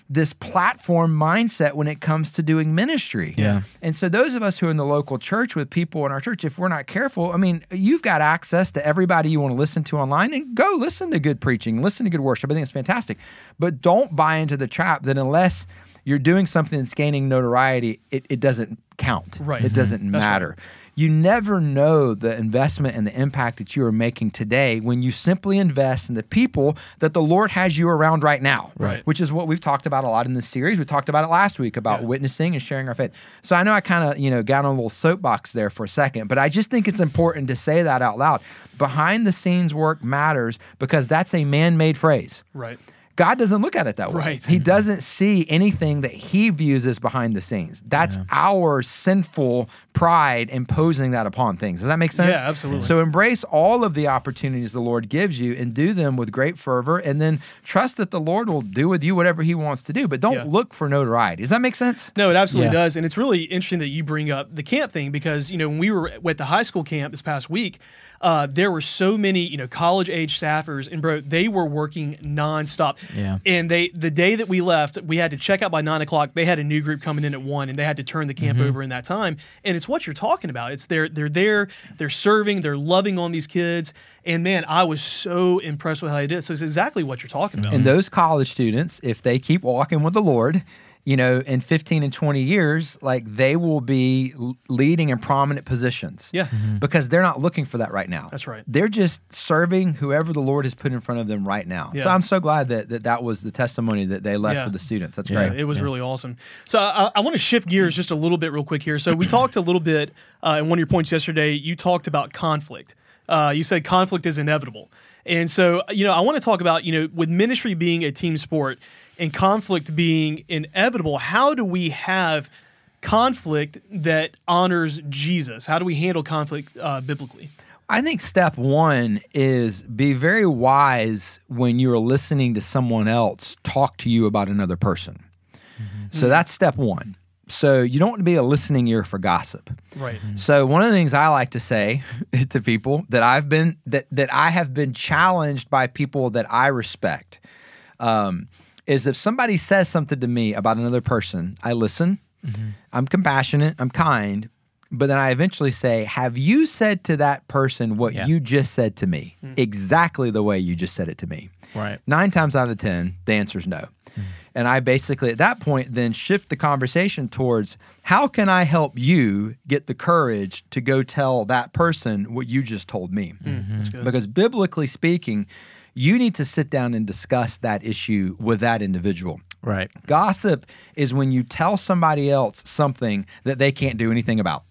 Speaker 2: this platform mindset when it comes to doing ministry.
Speaker 3: Yeah.
Speaker 2: And so those of us who are in the local church with people in our church, if we're not careful, I mean, you've got access to everybody you want to listen to online and go listen to good preaching, listen to good worship. I think it's fantastic. But don't buy into the trap that unless you're doing something that's gaining notoriety, it, it doesn't count.
Speaker 1: Right.
Speaker 2: It mm-hmm. doesn't
Speaker 1: That's right.
Speaker 2: You never know the investment and the impact that you are making today when you simply invest in the people that the Lord has you around right now.
Speaker 1: Right.
Speaker 2: Which is what we've talked about a lot in this series. We talked about it last week about
Speaker 1: Yeah.
Speaker 2: witnessing and sharing our faith. So I know I kind of, you know, got on a little soapbox there for a second, but I just think it's important to say that out loud. Behind the scenes work matters because that's a man-made phrase.
Speaker 1: Right.
Speaker 2: God doesn't look at it that way.
Speaker 1: Right.
Speaker 2: He mm-hmm. doesn't see anything that he views as behind the scenes. That's our sinful pride imposing that upon things. Does that make sense?
Speaker 1: Yeah, absolutely.
Speaker 2: So embrace all of the opportunities the Lord gives you and do them with great fervor and then trust that the Lord will do with you whatever he wants to do. But don't
Speaker 1: Yeah.
Speaker 2: look for notoriety. Does that make sense?
Speaker 1: No, it absolutely
Speaker 3: Yeah.
Speaker 1: does. And it's really interesting that you bring up the camp thing because, you know, when we were at the high school camp this past week, uh, there were so many, you know, college age staffers, and bro, they were working nonstop.
Speaker 3: Yeah.
Speaker 1: And they, the day that we left, we had to check out by nine o'clock. They had a new group coming in at one, and they had to turn the camp over in that time. And it's what you're talking about. It's they're they're there, they're serving, they're loving on these kids. And man, I was so impressed with how they did. it. So it's exactly what you're talking about.
Speaker 2: And those college students, if they keep walking with the Lord, you know, in 15 and 20 years, like they will be leading in prominent positions.
Speaker 1: Yeah.
Speaker 2: Because they're not looking for that right now.
Speaker 1: That's right.
Speaker 2: They're just serving whoever the Lord has put in front of them right now.
Speaker 1: Yeah.
Speaker 2: So I'm so glad that that, that was the testimony that they left
Speaker 1: Yeah.
Speaker 2: for the students. That's
Speaker 3: Yeah.
Speaker 2: great.
Speaker 1: It was really awesome. So I, I want to shift gears just a little bit, real quick here. So we talked a little bit uh, in one of your points yesterday. You talked about conflict. Uh, you said conflict is inevitable, and so you know I want to talk about you know with ministry being a team sport and conflict being inevitable. How do we have conflict that honors Jesus? How do we handle conflict uh, biblically?
Speaker 2: I think step one is be very wise when you're listening to someone else talk to you about another person. So that's step one. So you don't want to be a listening ear for gossip.
Speaker 1: Right.
Speaker 2: So one of the things I like to say to people that I've been that that I have been challenged by people that I respect um, is if somebody says something to me about another person, I listen. Mm-hmm. I'm compassionate. I'm kind. But then I eventually say, Have you said to that person what
Speaker 3: Yeah.
Speaker 2: you just said to me? Hmm. Exactly the way you just said it to me.
Speaker 3: Right.
Speaker 2: Nine times out of 10, the answer is no. Hmm. And I basically, at that point, then shift the conversation towards how can I help you get the courage to go tell that person what you just told me?
Speaker 1: Hmm, that's mm-hmm. good.
Speaker 2: Because biblically speaking, you need to sit down and discuss that issue with that individual.
Speaker 3: Right.
Speaker 2: Gossip is when you tell somebody else something that they can't do anything about.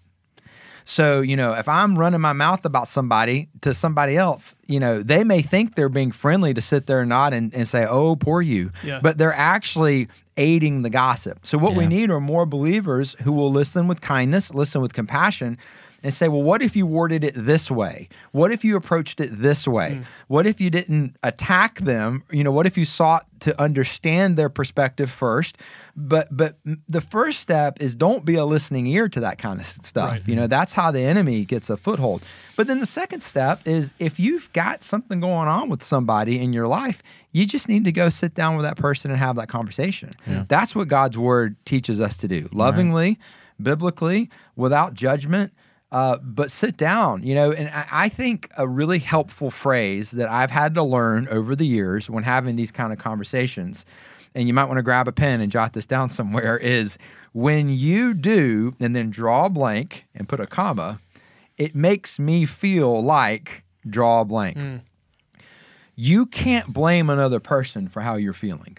Speaker 2: So, you know, if I'm running my mouth about somebody to somebody else, you know, they may think they're being friendly to sit there and nod and, and say, oh, poor you.
Speaker 1: Yeah.
Speaker 2: But they're actually aiding the gossip. So, what we need are more believers who will listen with kindness, listen with compassion, and say, well, what if you worded it this way? What if you approached it this way? Mm. What if you didn't attack them? You know, what if you sought to understand their perspective first? But but the first step is don't be a listening ear to that kind of stuff.
Speaker 1: Right.
Speaker 2: You know, that's how the enemy gets a foothold. But then the second step is if you've got something going on with somebody in your life, you just need to go sit down with that person and have that conversation. That's what God's word teaches us to do. Lovingly, biblically, without judgment. Uh, but sit down, you know, and I, I think a really helpful phrase that I've had to learn over the years when having these kind of conversations, and you might want to grab a pen and jot this down somewhere, is when you do and then draw a blank and put a comma, it makes me feel like draw a blank. You can't blame another person for how you're feeling.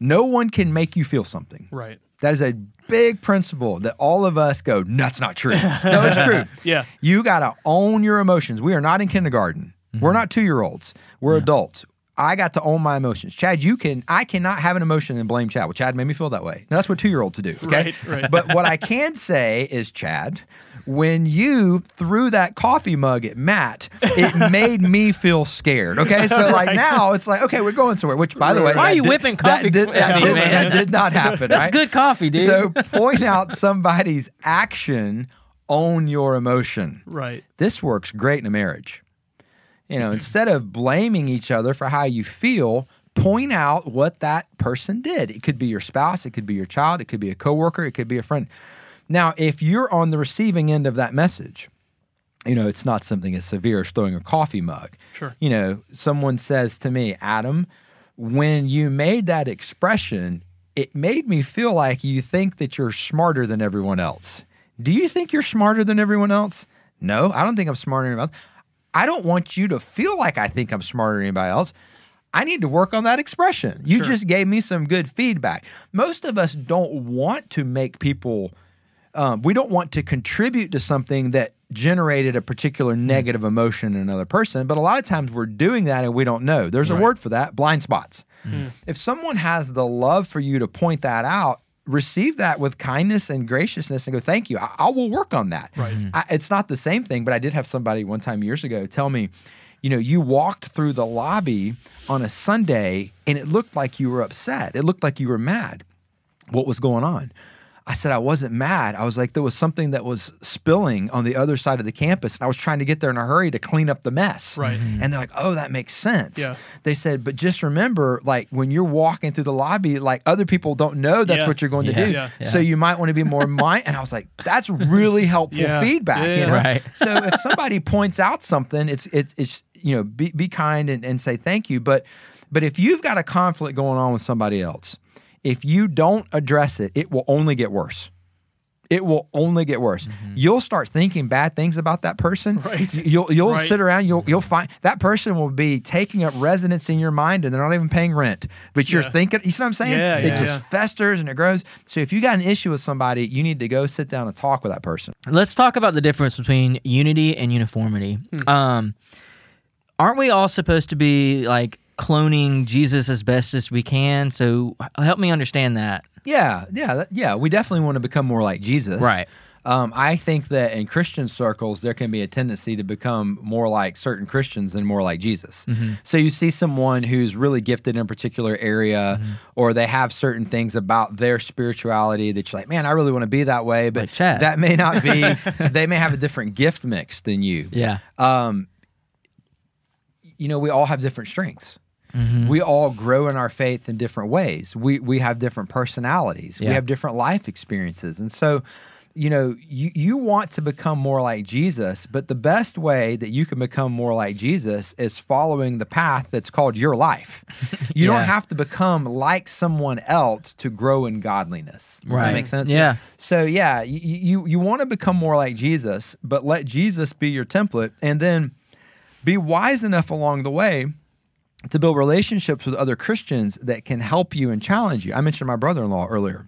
Speaker 2: No one can make you feel something.
Speaker 1: Right.
Speaker 2: That is a big principle that all of us go, no, that's not true. no, it's true.
Speaker 1: Yeah.
Speaker 2: You got to own your emotions. We are not in kindergarten. We're mm-hmm. not two year olds. We're adults. I got to own my emotions. Chad, you can, I cannot have an emotion and blame Chad. Well, Chad made me feel that way. Now, that's what two year olds do. Okay.
Speaker 1: Right, right.
Speaker 2: But what I can say is, Chad, when you threw that coffee mug at Matt, it made me feel scared. Okay. So, like
Speaker 1: Right.
Speaker 2: now it's like, okay, we're going somewhere, which by the way,
Speaker 3: Why are you
Speaker 2: did-
Speaker 3: whipping
Speaker 2: that
Speaker 3: coffee
Speaker 2: did- that
Speaker 3: me,
Speaker 2: did-
Speaker 3: man?
Speaker 2: that did not happen.
Speaker 3: That's
Speaker 2: right?
Speaker 3: good coffee, dude.
Speaker 2: So point out somebody's action, own your emotion.
Speaker 1: Right.
Speaker 2: This works great in a marriage. You know, instead of blaming each other for how you feel, point out what that person did. It could be your spouse, it could be your child, it could be a coworker, it could be a friend. Now, if you're on the receiving end of that message, you know, it's not something as severe as throwing a coffee mug.
Speaker 1: Sure.
Speaker 2: You know, someone says to me, Adam, when you made that expression, it made me feel like you think that you're smarter than everyone else. Do you think you're smarter than everyone else? No, I don't think I'm smarter than anyone else. I don't want you to feel like I think I'm smarter than anybody else. I need to work on that expression. You
Speaker 1: Sure.
Speaker 2: just gave me some good feedback. Most of us don't want to make people um, we don't want to contribute to something that generated a particular
Speaker 1: Hmm.
Speaker 2: negative emotion in another person. But a lot of times we're doing that and we don't know. There's
Speaker 1: Right.
Speaker 2: a word for that blind spots.
Speaker 1: Hmm.
Speaker 2: If someone has the love for you to point that out, receive that with kindness and graciousness and go, thank you. I, I will work on that.
Speaker 1: Right.
Speaker 2: I, it's not the same thing, but I did have somebody one time years ago tell me, you know, you walked through the lobby on a Sunday and it looked like you were upset. It looked like you were mad. What was going on? I said I wasn't mad. I was like there was something that was spilling on the other side of the campus, and I was trying to get there in a hurry to clean up the mess.
Speaker 1: Right. Mm-hmm.
Speaker 2: And they're like, "Oh, that makes sense."
Speaker 1: Yeah.
Speaker 2: They said, "But just remember, like when you're walking through the lobby, like other people don't know that's
Speaker 1: Yeah.
Speaker 2: what you're going
Speaker 3: Yeah.
Speaker 2: to do.
Speaker 1: Yeah.
Speaker 2: So you might want to be more mind." And I was like, "That's really helpful
Speaker 1: Yeah.
Speaker 2: feedback."
Speaker 1: Yeah,
Speaker 2: you know?
Speaker 3: Right.
Speaker 2: so if somebody points out something, it's it's it's you know be be kind and, and say thank you. But but if you've got a conflict going on with somebody else, if you don't address it, it will only get worse. It will only get worse. You'll start thinking bad things about that person.
Speaker 1: Right.
Speaker 2: You'll you'll
Speaker 1: Right.
Speaker 2: sit around. You'll you'll find that person will be taking up residence in your mind, and they're not even paying rent. But you're
Speaker 1: Yeah.
Speaker 2: thinking. You see what I'm saying?
Speaker 1: Yeah,
Speaker 2: it
Speaker 1: yeah,
Speaker 2: just festers and it grows. So if you got an issue with somebody, you need to go sit down and talk with that person.
Speaker 3: Let's talk about the difference between unity and uniformity.
Speaker 1: Hmm.
Speaker 3: Um, aren't we all supposed to be like cloning Jesus as best as we can? So help me understand that.
Speaker 2: Yeah, yeah, yeah. We definitely want to become more like Jesus.
Speaker 3: Right.
Speaker 2: Um, I think that in Christian circles, there can be a tendency to become more like certain Christians than more like Jesus.
Speaker 3: Mm-hmm.
Speaker 2: So you see someone who's really gifted in a particular area,
Speaker 3: Mm-hmm.
Speaker 2: or they have certain things about their spirituality that you're like, man, I really want to be that way, but
Speaker 3: Like
Speaker 2: that may not be. they may have a different gift mix than you.
Speaker 3: Yeah.
Speaker 2: Um, you know, we all have different strengths.
Speaker 3: Mm-hmm.
Speaker 2: We all grow in our faith in different ways. We we have different personalities.
Speaker 3: Yeah.
Speaker 2: We have different life experiences. And so, you know, you you want to become more like Jesus, but the best way that you can become more like Jesus is following the path that's called your life. You
Speaker 3: Yeah.
Speaker 2: don't have to become like someone else to grow in godliness. Does
Speaker 3: Right.
Speaker 2: that make sense?
Speaker 3: Yeah.
Speaker 2: So yeah, you you, you want to become more like Jesus, but let Jesus be your template and then be wise enough along the way to build relationships with other Christians that can help you and challenge you. I mentioned my brother-in-law earlier.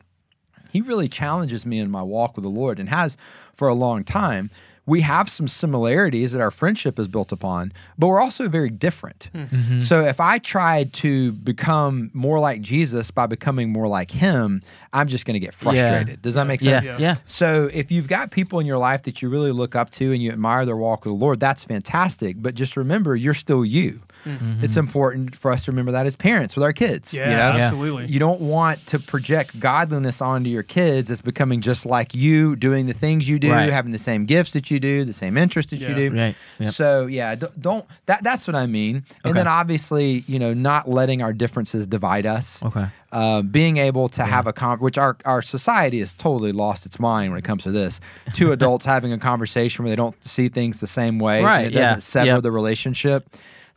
Speaker 2: He really challenges me in my walk with the Lord and has for a long time. We have some similarities that our friendship is built upon, but we're also very different. Hmm. Mm-hmm. So if I tried to become more like Jesus by becoming more like him, I'm just going to get frustrated. Does that make sense?
Speaker 3: Yeah.
Speaker 1: Yeah.
Speaker 2: So if you've got people in your life that you really look up to and you admire their walk with the Lord, that's fantastic. But just remember, you're still you. Hmm. Mm-hmm. It's important for us to remember that as parents with our kids.
Speaker 1: Yeah,
Speaker 2: you know?
Speaker 1: absolutely.
Speaker 2: You don't want to project godliness onto your kids as becoming just like you, doing the things you do,
Speaker 3: Right.
Speaker 2: having the same gifts that you do, the same interests that
Speaker 1: Yeah.
Speaker 2: you do.
Speaker 3: Right. Yep.
Speaker 2: So yeah, d- don't that. That's what I mean. And then obviously, you know, not letting our differences divide us
Speaker 3: Okay.
Speaker 2: uh, being able to have a con, which our, our society has totally lost its mind when it comes to this. Two adults having a conversation where they don't see things the same way,
Speaker 3: Right,
Speaker 2: and it doesn't
Speaker 3: yeah,
Speaker 2: sever
Speaker 3: yeah.
Speaker 2: the relationship.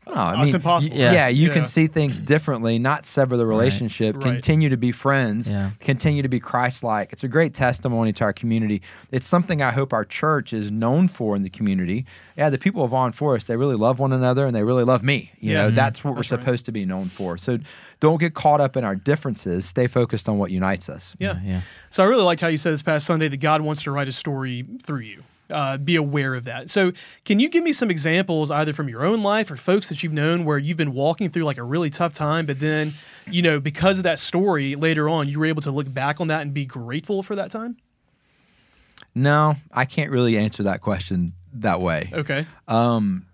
Speaker 2: No, I
Speaker 1: That's
Speaker 2: mean,
Speaker 1: impossible.
Speaker 2: y-
Speaker 3: Yeah.
Speaker 2: Yeah, you
Speaker 1: Yeah.
Speaker 2: can see things differently, not sever the relationship.
Speaker 1: Right.
Speaker 2: Continue to be friends.
Speaker 3: Yeah.
Speaker 2: Continue to be Christ-like. It's a great testimony to our community. It's something I hope our church is known for in the community. Yeah, the people of Vaughn Forest, they really love one another and they really love me. You
Speaker 1: Yeah.
Speaker 2: know,
Speaker 1: Mhm.
Speaker 2: that's what we're
Speaker 1: That's right.
Speaker 2: supposed to be known for. So don't get caught up in our differences. Stay focused on what unites us.
Speaker 1: Yeah.
Speaker 3: Yeah.
Speaker 1: So I really liked how you said this past Sunday that God wants to write a story through you. Uh, be aware of that. So, can you give me some examples, either from your own life or folks that you've known, where you've been walking through like a really tough time, but then, you know, because of that story later on, you were able to look back on that and be grateful for that time?
Speaker 2: No, I can't really answer that question that way.
Speaker 1: Okay.
Speaker 2: Um,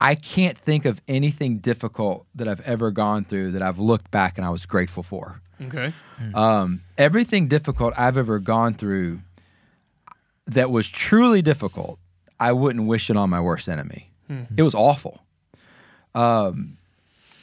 Speaker 2: I can't think of anything difficult that I've ever gone through that I've looked back and I was grateful for.
Speaker 1: Okay.
Speaker 2: Um, everything difficult I've ever gone through that was truly difficult, I wouldn't wish it on my worst enemy. It was awful. Um,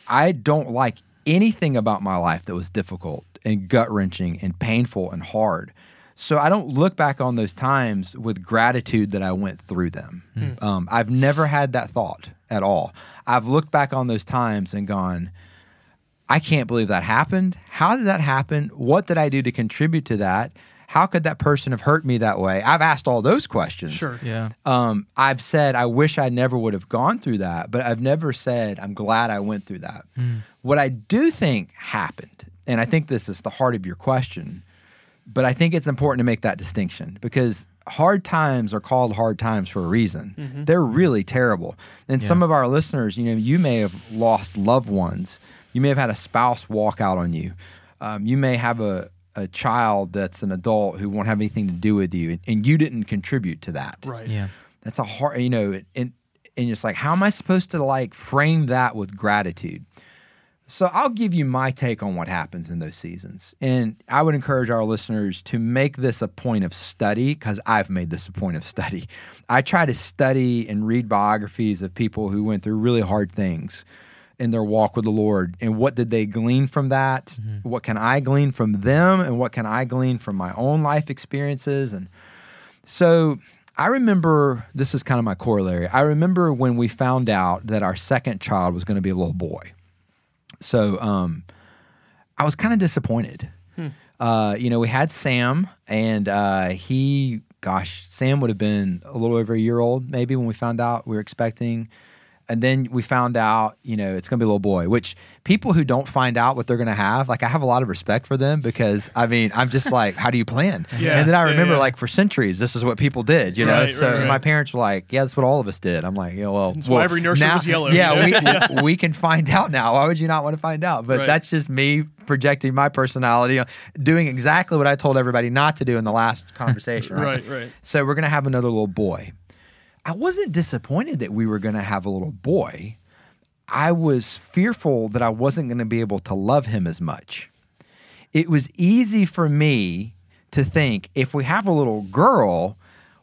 Speaker 2: I don't like anything about my life that was difficult and gut wrenching and painful and hard. So I don't look back on those times with gratitude that I went through them. Um, I've never had that thought at all. I've looked back on those times and gone, I can't believe that happened. How did that happen? What did I do to contribute to that? How could that person have hurt me that way? I've asked all those questions.
Speaker 1: Sure.
Speaker 3: Yeah.
Speaker 2: Um, I've said I wish I never would have gone through that, but I've never said I'm glad I went through that. What I do think happened, and I think this is the heart of your question, but I think it's important to make that distinction because hard times are called hard times for a reason. They're really terrible. And some of our listeners, you know, you may have lost loved ones. You may have had a spouse walk out on you. Um, you may have a, a child that's an adult who won't have anything to do with you, and, and you didn't contribute to that.
Speaker 1: Right.
Speaker 3: Yeah.
Speaker 2: That's a hard, you know, and and it's like, how am I supposed to like frame that with gratitude? So I'll give you my take on what happens in those seasons. And I would encourage our listeners to make this a point of study because I've made this a point of study. I try to study and read biographies of people who went through really hard things in their walk with the Lord and what did they glean from that? What can I glean from them and what can I glean from my own life experiences and so I remember this is kind of my corollary. I remember when we found out that our second child was going to be a little boy. So um, I was kind of disappointed. Uh, you know, we had Sam, and uh, he, gosh, Sam would have been a little over a year old maybe when we found out we were expecting. And then we found out, you know, it's going to be a little boy, which people who don't find out what they're going to have, like I have a lot of respect for them because I mean, I'm just like, how do you plan?
Speaker 1: Yeah,
Speaker 2: and then I remember
Speaker 1: yeah.
Speaker 2: like for centuries, this is what people did, you know?
Speaker 1: Right,
Speaker 2: so
Speaker 1: right, right.
Speaker 2: my parents were like, yeah, that's what all of us did. I'm like, yeah, well,
Speaker 1: That's
Speaker 2: well,
Speaker 1: why every nursery
Speaker 2: now,
Speaker 1: was yellow,
Speaker 2: Yeah,
Speaker 1: you know?
Speaker 2: we, we can find out now. Why would you not want to find out? But that's just me projecting my personality, doing exactly what I told everybody not to do in the last conversation. Right.
Speaker 1: Right, right.
Speaker 2: So we're gonna have another little boy. I wasn't disappointed that we were gonna have a little boy. I was fearful that I wasn't gonna be able to love him as much. It was easy for me to think if we have a little girl,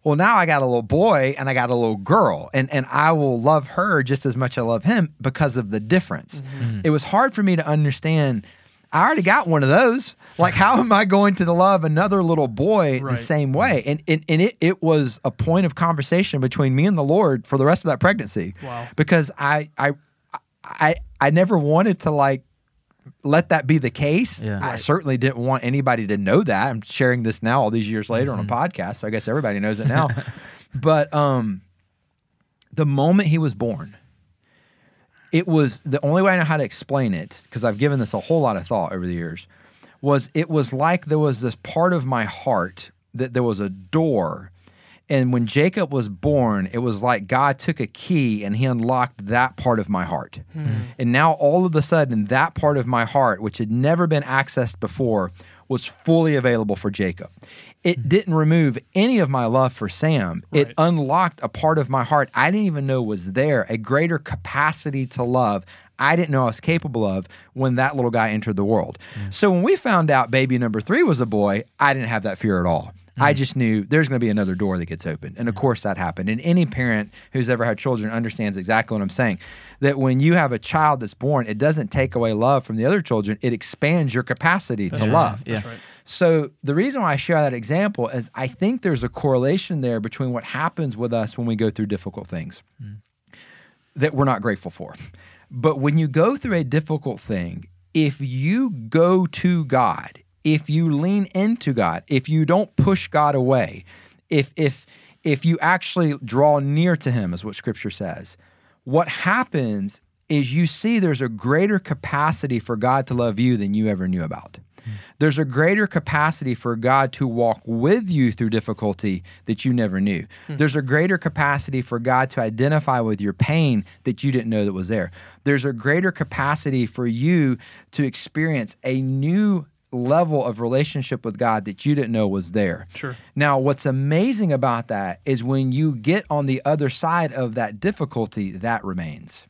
Speaker 2: well, now I got a little boy and I got a little girl, and, and I will love her just as much as I love him because of the difference. Mm-hmm. It was hard for me to understand. I already got one of those. Like, how am I going to love another little boy
Speaker 1: Right.
Speaker 2: the same way? And and, and it, it was a point of conversation between me and the Lord for the rest of that pregnancy.
Speaker 1: Wow.
Speaker 2: Because I I I I never wanted to like let that be the case.
Speaker 3: Yeah.
Speaker 2: I
Speaker 1: Right.
Speaker 2: certainly didn't want anybody to know that. I'm sharing this now all these years later on a podcast, so I guess everybody knows it now. but um the moment he was born, it was the only way I know how to explain it, because I've given this a whole lot of thought over the years, was it was like there was this part of my heart that there was a door. And when Jacob was born, it was like God took a key and he unlocked that part of my heart. Hmm. And now all of a sudden, that part of my heart, which had never been accessed before, was fully available for Jacob. It mm-hmm. didn't remove any of my love for Sam.
Speaker 1: Right.
Speaker 2: It unlocked a part of my heart I didn't even know was there, a greater capacity to love I didn't know I was capable of when that little guy entered the world. Mm. So when we found out baby number three was a boy, I didn't have that fear at all. I mm. just knew there's going to be another door that gets opened. And of course that happened. And any parent who's ever had children understands exactly what I'm saying. That when you have a child that's born, it doesn't take away love from the other children, it expands your capacity to love.
Speaker 3: Yeah.
Speaker 1: That's right.
Speaker 2: So the reason why I share that example is I think there's a correlation there between what happens with us when we go through difficult things mm. that we're not grateful for. But when you go through a difficult thing, if you go to God, if you lean into God, if you don't push God away, if if if you actually draw near to him is what scripture says, what happens is you see there's a greater capacity for God to love you than you ever knew about. There's a greater capacity for God to walk with you through difficulty that you never knew. Hmm. There's a greater capacity for God to identify with your pain that you didn't know that was there. There's a greater capacity for you to experience a new level of relationship with God that you didn't know was there.
Speaker 1: Sure.
Speaker 2: Now, what's amazing about that is when you get on the other side of that difficulty, that remains.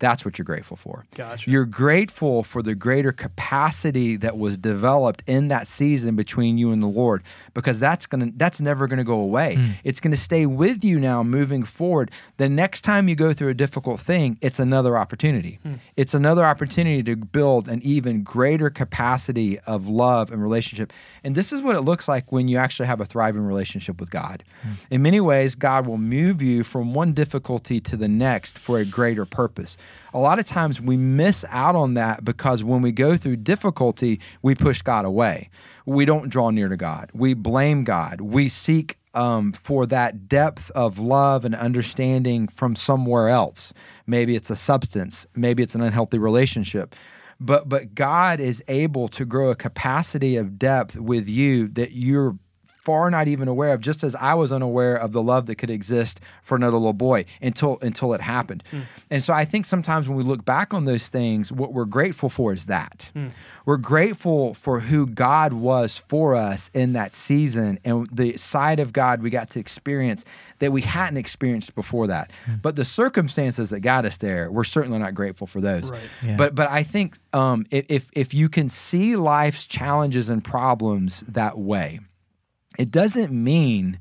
Speaker 2: That's what you're grateful for.
Speaker 1: Gotcha.
Speaker 2: You're grateful for the greater capacity that was developed in that season between you and the Lord because that's going to that's never going to go away. Hmm. It's going to stay with you now moving forward. The next time you go through a difficult thing, it's another opportunity. Hmm. It's another opportunity to build an even greater capacity of love and relationship. And this is what it looks like when you actually have a thriving relationship with God. Hmm. In many ways, God will move you from one difficulty to the next for a greater purpose. A lot of times we miss out on that because when we go through difficulty, we push God away. We don't draw near to God. We blame God. We seek um, for that depth of love and understanding from somewhere else. Maybe it's a substance. Maybe it's an unhealthy relationship. But but God is able to grow a capacity of depth with you that you're far not even aware of just as I was unaware of the love that could exist for another little boy until until it happened. Hmm. And so I think sometimes when we look back on those things what we're grateful for is that. Hmm. We're grateful for who God was for us in that season and the side of God we got to experience that we hadn't experienced before that. Hmm. But the circumstances that got us there, we're certainly not grateful for those.
Speaker 1: Right.
Speaker 3: Yeah.
Speaker 2: But but I think um, if if if you can see life's challenges and problems that way, it doesn't mean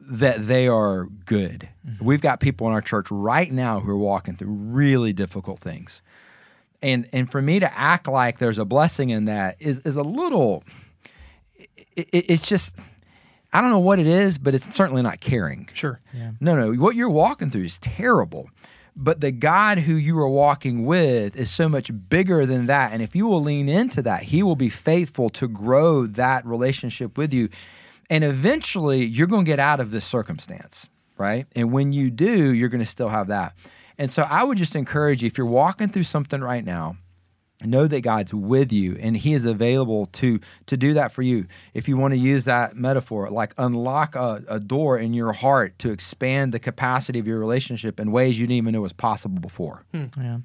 Speaker 2: that they are good. Mm-hmm. We've got people in our church right now who are walking through really difficult things. And and for me to act like there's a blessing in that is is a little it, it- it's just I don't know what it is, but it's certainly not caring.
Speaker 1: Sure.
Speaker 2: No, no. What you're walking through is terrible. But the God who you are walking with is so much bigger than that. And if you will lean into that, He will be faithful to grow that relationship with you. And eventually, you're going to get out of this circumstance, right? And when you do, you're going to still have that. And so I would just encourage you if you're walking through something right now, know that God's with you and he is available to to do that for you. If you want to use that metaphor, like unlock a, a door in your heart to expand the capacity of your relationship in ways you didn't even know was possible before. Hmm.
Speaker 3: Yeah.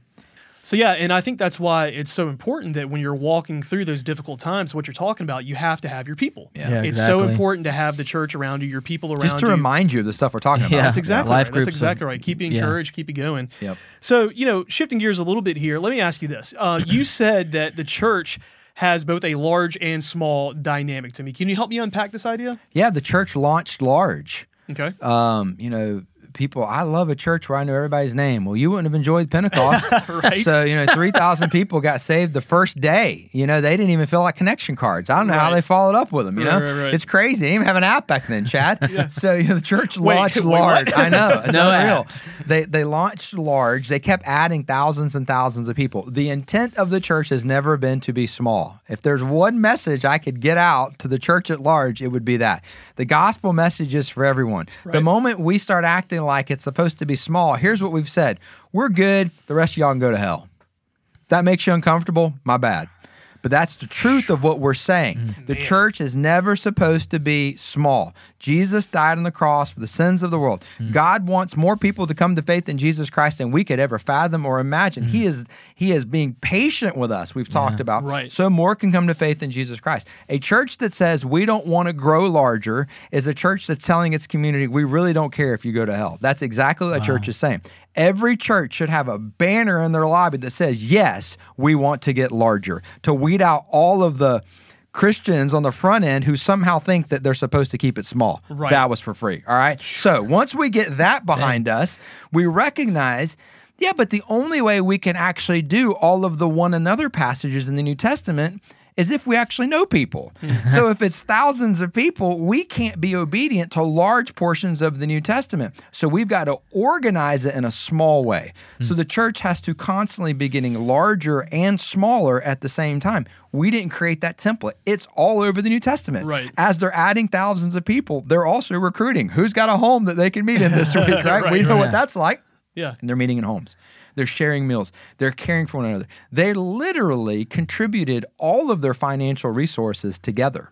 Speaker 1: So yeah, and I think that's why it's so important that when you're walking through those difficult times, what you're talking about, you have to have your people.
Speaker 2: Yeah.
Speaker 3: Yeah,
Speaker 1: It's so important to have the church around you, your people around you,
Speaker 2: Just to
Speaker 1: you.
Speaker 2: remind you of the stuff we're talking about.
Speaker 3: Yeah.
Speaker 1: That's exactly
Speaker 3: Life
Speaker 1: right. That's exactly
Speaker 3: of-
Speaker 1: right. Keep you
Speaker 3: yeah.
Speaker 1: encouraged, keep you going.
Speaker 2: Yep.
Speaker 1: So, you know, shifting gears a little bit here, let me ask you this. Uh, you said that the church has both a large and small dynamic to me. Can you help me unpack this idea?
Speaker 2: Yeah, the church launched large.
Speaker 1: Okay.
Speaker 2: Um, you know, people, I love a church where I know everybody's name. Well, you wouldn't have enjoyed Pentecost.
Speaker 1: Right.
Speaker 2: So, you know, 3,000 people got saved the first day. You know, they didn't even fill out connection cards. I don't know how they followed up with them. You
Speaker 1: Right,
Speaker 2: know,
Speaker 1: right, right.
Speaker 2: it's crazy. They didn't even have an app back then, Chad. So, you know, the church
Speaker 1: Wait,
Speaker 2: launched
Speaker 1: wait,
Speaker 2: large. I know. It's
Speaker 3: No
Speaker 2: unreal.
Speaker 3: app.
Speaker 2: They, they launched large. They kept adding thousands and thousands of people. The intent of the church has never been to be small. If there's one message I could get out to the church at large, it would be that. The gospel message is for everyone. The moment we start acting like it's supposed to be small, here's what we've said we're good. The rest of y'all can go to hell. That makes you uncomfortable? My bad. But that's the truth of what we're saying. Mm-hmm. The
Speaker 1: Man.
Speaker 2: church is never supposed to be small. Jesus died on the cross for the sins of the world. Mm. God wants more people to come to faith in Jesus Christ than we could ever fathom or imagine. He mm. is he is being patient with us. We've talked about
Speaker 1: Right.
Speaker 2: so more can come to faith in Jesus Christ. A church that says we don't want to grow larger is a church that's telling its community we really don't care if you go to hell. That's exactly what that church is saying. Every church should have a banner in their lobby that says, "Yes, we want to get larger." To weed out all of the Christians on the front end who somehow think that they're supposed to keep it small.
Speaker 1: Right.
Speaker 2: That was for free. All right. So once we get that behind us, we recognize, yeah, but the only way we can actually do all of the one another passages in the New Testament is if we actually know people. Mm-hmm. so if it's thousands of people, we can't be obedient to large portions of the New Testament. So we've got to organize it in a small way. Hmm. So the church has to constantly be getting larger and smaller at the same time. We didn't create that template. It's all over the New Testament.
Speaker 1: Right.
Speaker 2: As they're adding thousands of people, they're also recruiting. Who's got a home that they can meet in this week, right?
Speaker 1: Right,
Speaker 2: we know
Speaker 3: right.
Speaker 2: what that's like
Speaker 1: Yeah.
Speaker 2: and they're meeting in homes. They're sharing meals. They're caring for one another. They literally contributed all of their financial resources together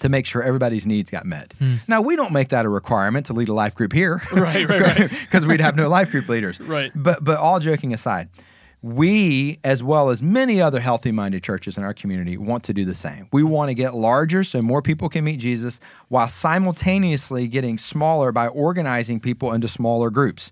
Speaker 2: to make sure everybody's needs got met. Hmm. Now, we don't make that a requirement to lead a life group here.
Speaker 1: Right, right, right.
Speaker 2: Because we'd have no life group leaders.
Speaker 1: Right.
Speaker 2: But but all joking aside, we, as well as many other healthy minded churches in our community, want to do the same. We want to get larger so more people can meet Jesus while simultaneously getting smaller by organizing people into smaller groups.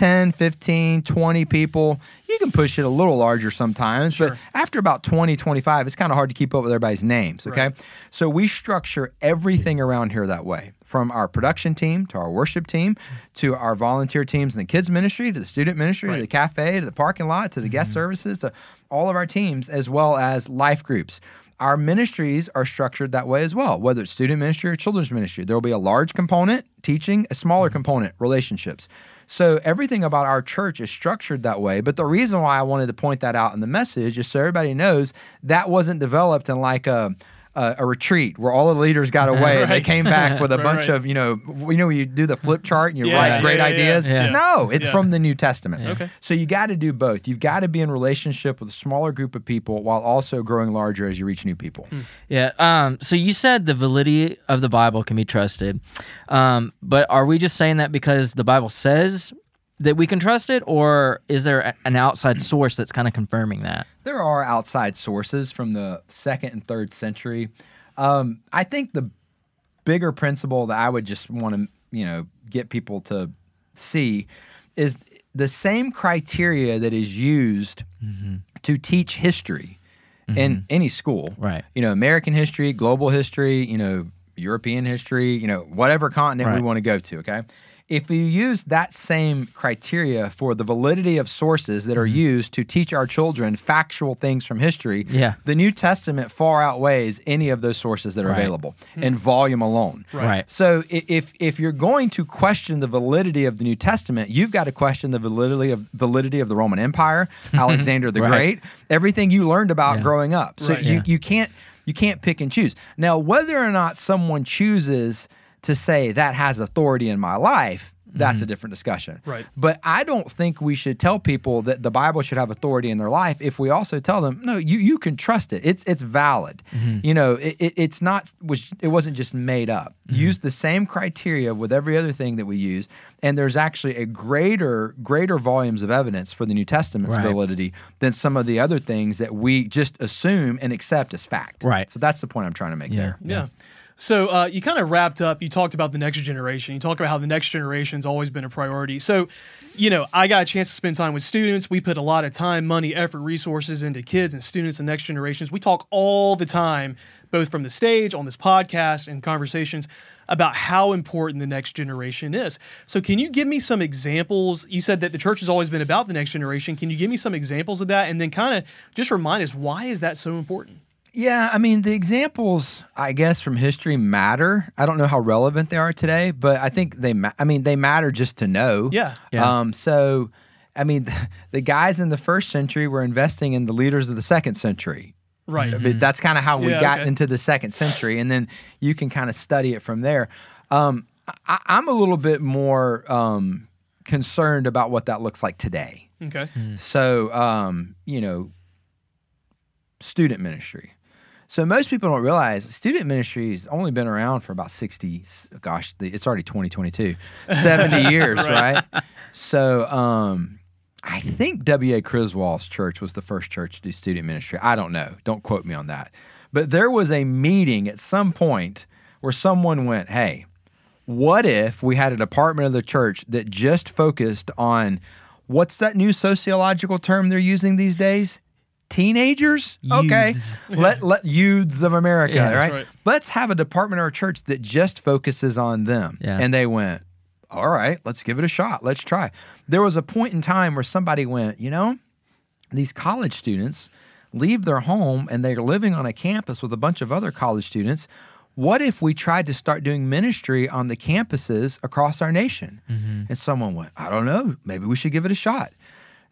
Speaker 2: 10, 15, 20 people. You can push it a little larger sometimes,
Speaker 1: Sure.
Speaker 2: but after about 20, 25, it's kind of hard to keep up with everybody's names, okay?
Speaker 1: Right.
Speaker 2: So we structure everything around here that way from our production team to our worship team to our volunteer teams in the kids ministry to the student ministry to the cafe to the parking lot to the guest mm-hmm. services to all of our teams as well as life groups. Our ministries are structured that way as well, whether it's student ministry or children's ministry. There will be a large component teaching, a smaller mm-hmm. component relationships. So everything about our church is structured that way. But the reason why I wanted to point that out in the message is so everybody knows that wasn't developed in like a a, a retreat where all the leaders got away and they came back with a
Speaker 1: Right,
Speaker 2: bunch
Speaker 1: right.
Speaker 2: of you know you know you do the flip chart and you
Speaker 1: Yeah,
Speaker 2: write
Speaker 1: yeah,
Speaker 2: great
Speaker 1: yeah, yeah,
Speaker 2: ideas.
Speaker 3: yeah.
Speaker 2: No, it's
Speaker 1: Yeah.
Speaker 2: from the New Testament.
Speaker 1: Okay.
Speaker 2: So you got to do both. You've got to be in relationship with a smaller group of people while also growing larger as you reach new people.
Speaker 3: Yeah. Um, so you said the validity of the Bible can be trusted, um, but are we just saying that because the Bible says that we can trust it, or is there a- an outside source that's kind of confirming that?
Speaker 2: There are outside sources from the second and third century. Um, I think the bigger principle that I would just want to, you know, get people to see is the same criteria that is used to teach history in any school.
Speaker 3: Right.
Speaker 2: You know, American history, global history, you know, European history, you know, whatever continent we want to go to, okay? If you use that same criteria for the validity of sources that are
Speaker 3: Mm-hmm.
Speaker 2: used to teach our children factual things from history,
Speaker 3: Yeah.
Speaker 2: the New Testament far outweighs any of those sources that are
Speaker 3: Right.
Speaker 2: available in volume alone.
Speaker 1: Right.
Speaker 3: Right.
Speaker 2: So if if you're going to question the validity of the New Testament, you've got to question the validity of validity of the Roman Empire, Alexander the
Speaker 3: Right.
Speaker 2: Great, everything you learned about
Speaker 3: Yeah.
Speaker 2: growing up. So
Speaker 1: Right.
Speaker 2: you,
Speaker 3: Yeah.
Speaker 2: you can't you can't pick and choose. Now, whether or not someone chooses to say that has authority in my life, that's a mm-hmm. different discussion.
Speaker 1: Right.
Speaker 2: But I don't think we should tell people that the Bible should have authority in their life if we also tell them, no, you, you can trust it. It's it's valid. Mm-hmm. You know, it, it, it's not was it wasn't just made up. Mm-hmm. Use the same criteria with every other thing that we use, and there's actually a greater greater volumes of evidence for the New Testament's
Speaker 3: Right.
Speaker 2: validity than some of the other things that we just assume and accept as fact.
Speaker 3: Right.
Speaker 2: So that's the point I'm trying to make
Speaker 3: Yeah.
Speaker 2: there.
Speaker 1: Yeah. So uh, you kind of wrapped up. You talked about the next generation. You talked about how the next generation's always been a priority. So, you know, I got a chance to spend time with students. We put a lot of time, money, effort, resources into kids and students and next generations. We talk all the time, both from the stage, on this podcast, and conversations about how important the next generation is. So, can you give me some examples? You said that the church has always been about the next generation. Can you give me some examples of that, and then kind of just remind us why is that so important?
Speaker 2: Yeah, I mean, the examples, I guess, from history matter. I don't know how relevant they are today, but I think they, ma- I mean, they matter just to know.
Speaker 1: Yeah.
Speaker 3: Yeah.
Speaker 2: Um, so, I mean, the guys in the first century were investing in the leaders of the second century.
Speaker 1: Right.
Speaker 2: I mean, that's kind of how we
Speaker 1: Yeah,
Speaker 2: got
Speaker 1: okay.
Speaker 2: into the second century, and then you can kind of study it from there. Um, I, I'm a little bit more um, concerned about what that looks like today.
Speaker 1: Okay.
Speaker 2: So, um, you know, student ministry. So most people don't realize student ministry has only been around for about 60, gosh, it's already 2022, 70 years, right? So, um, I think W.A. Criswell's church was the first church to do student ministry. I don't know. Don't quote me on that. But there was a meeting at some point where someone went, Hey, what if we had a department of the church that just focused on what's that new sociological term they're using these days? Teenagers? Okay.
Speaker 3: Youths.
Speaker 2: let let youths of America,
Speaker 3: Yeah,
Speaker 2: right?
Speaker 1: right.
Speaker 2: Let's have a department or a church that just focuses on them.
Speaker 3: Yeah.
Speaker 2: And they went, All right, let's give it a shot. Let's try. There was a point in time where somebody went, you know, these college students leave their home and they're living on a campus with a bunch of other college students. What if we tried to start doing ministry on the campuses across our nation? Mm-hmm. And someone went, I don't know, maybe we should give it a shot.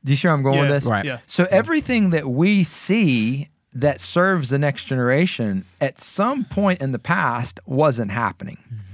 Speaker 2: Do you see where I'm going with this?
Speaker 3: Right.
Speaker 1: Yeah.
Speaker 2: So everything that we see that serves the next generation at some point in the past wasn't happening. Mm-hmm.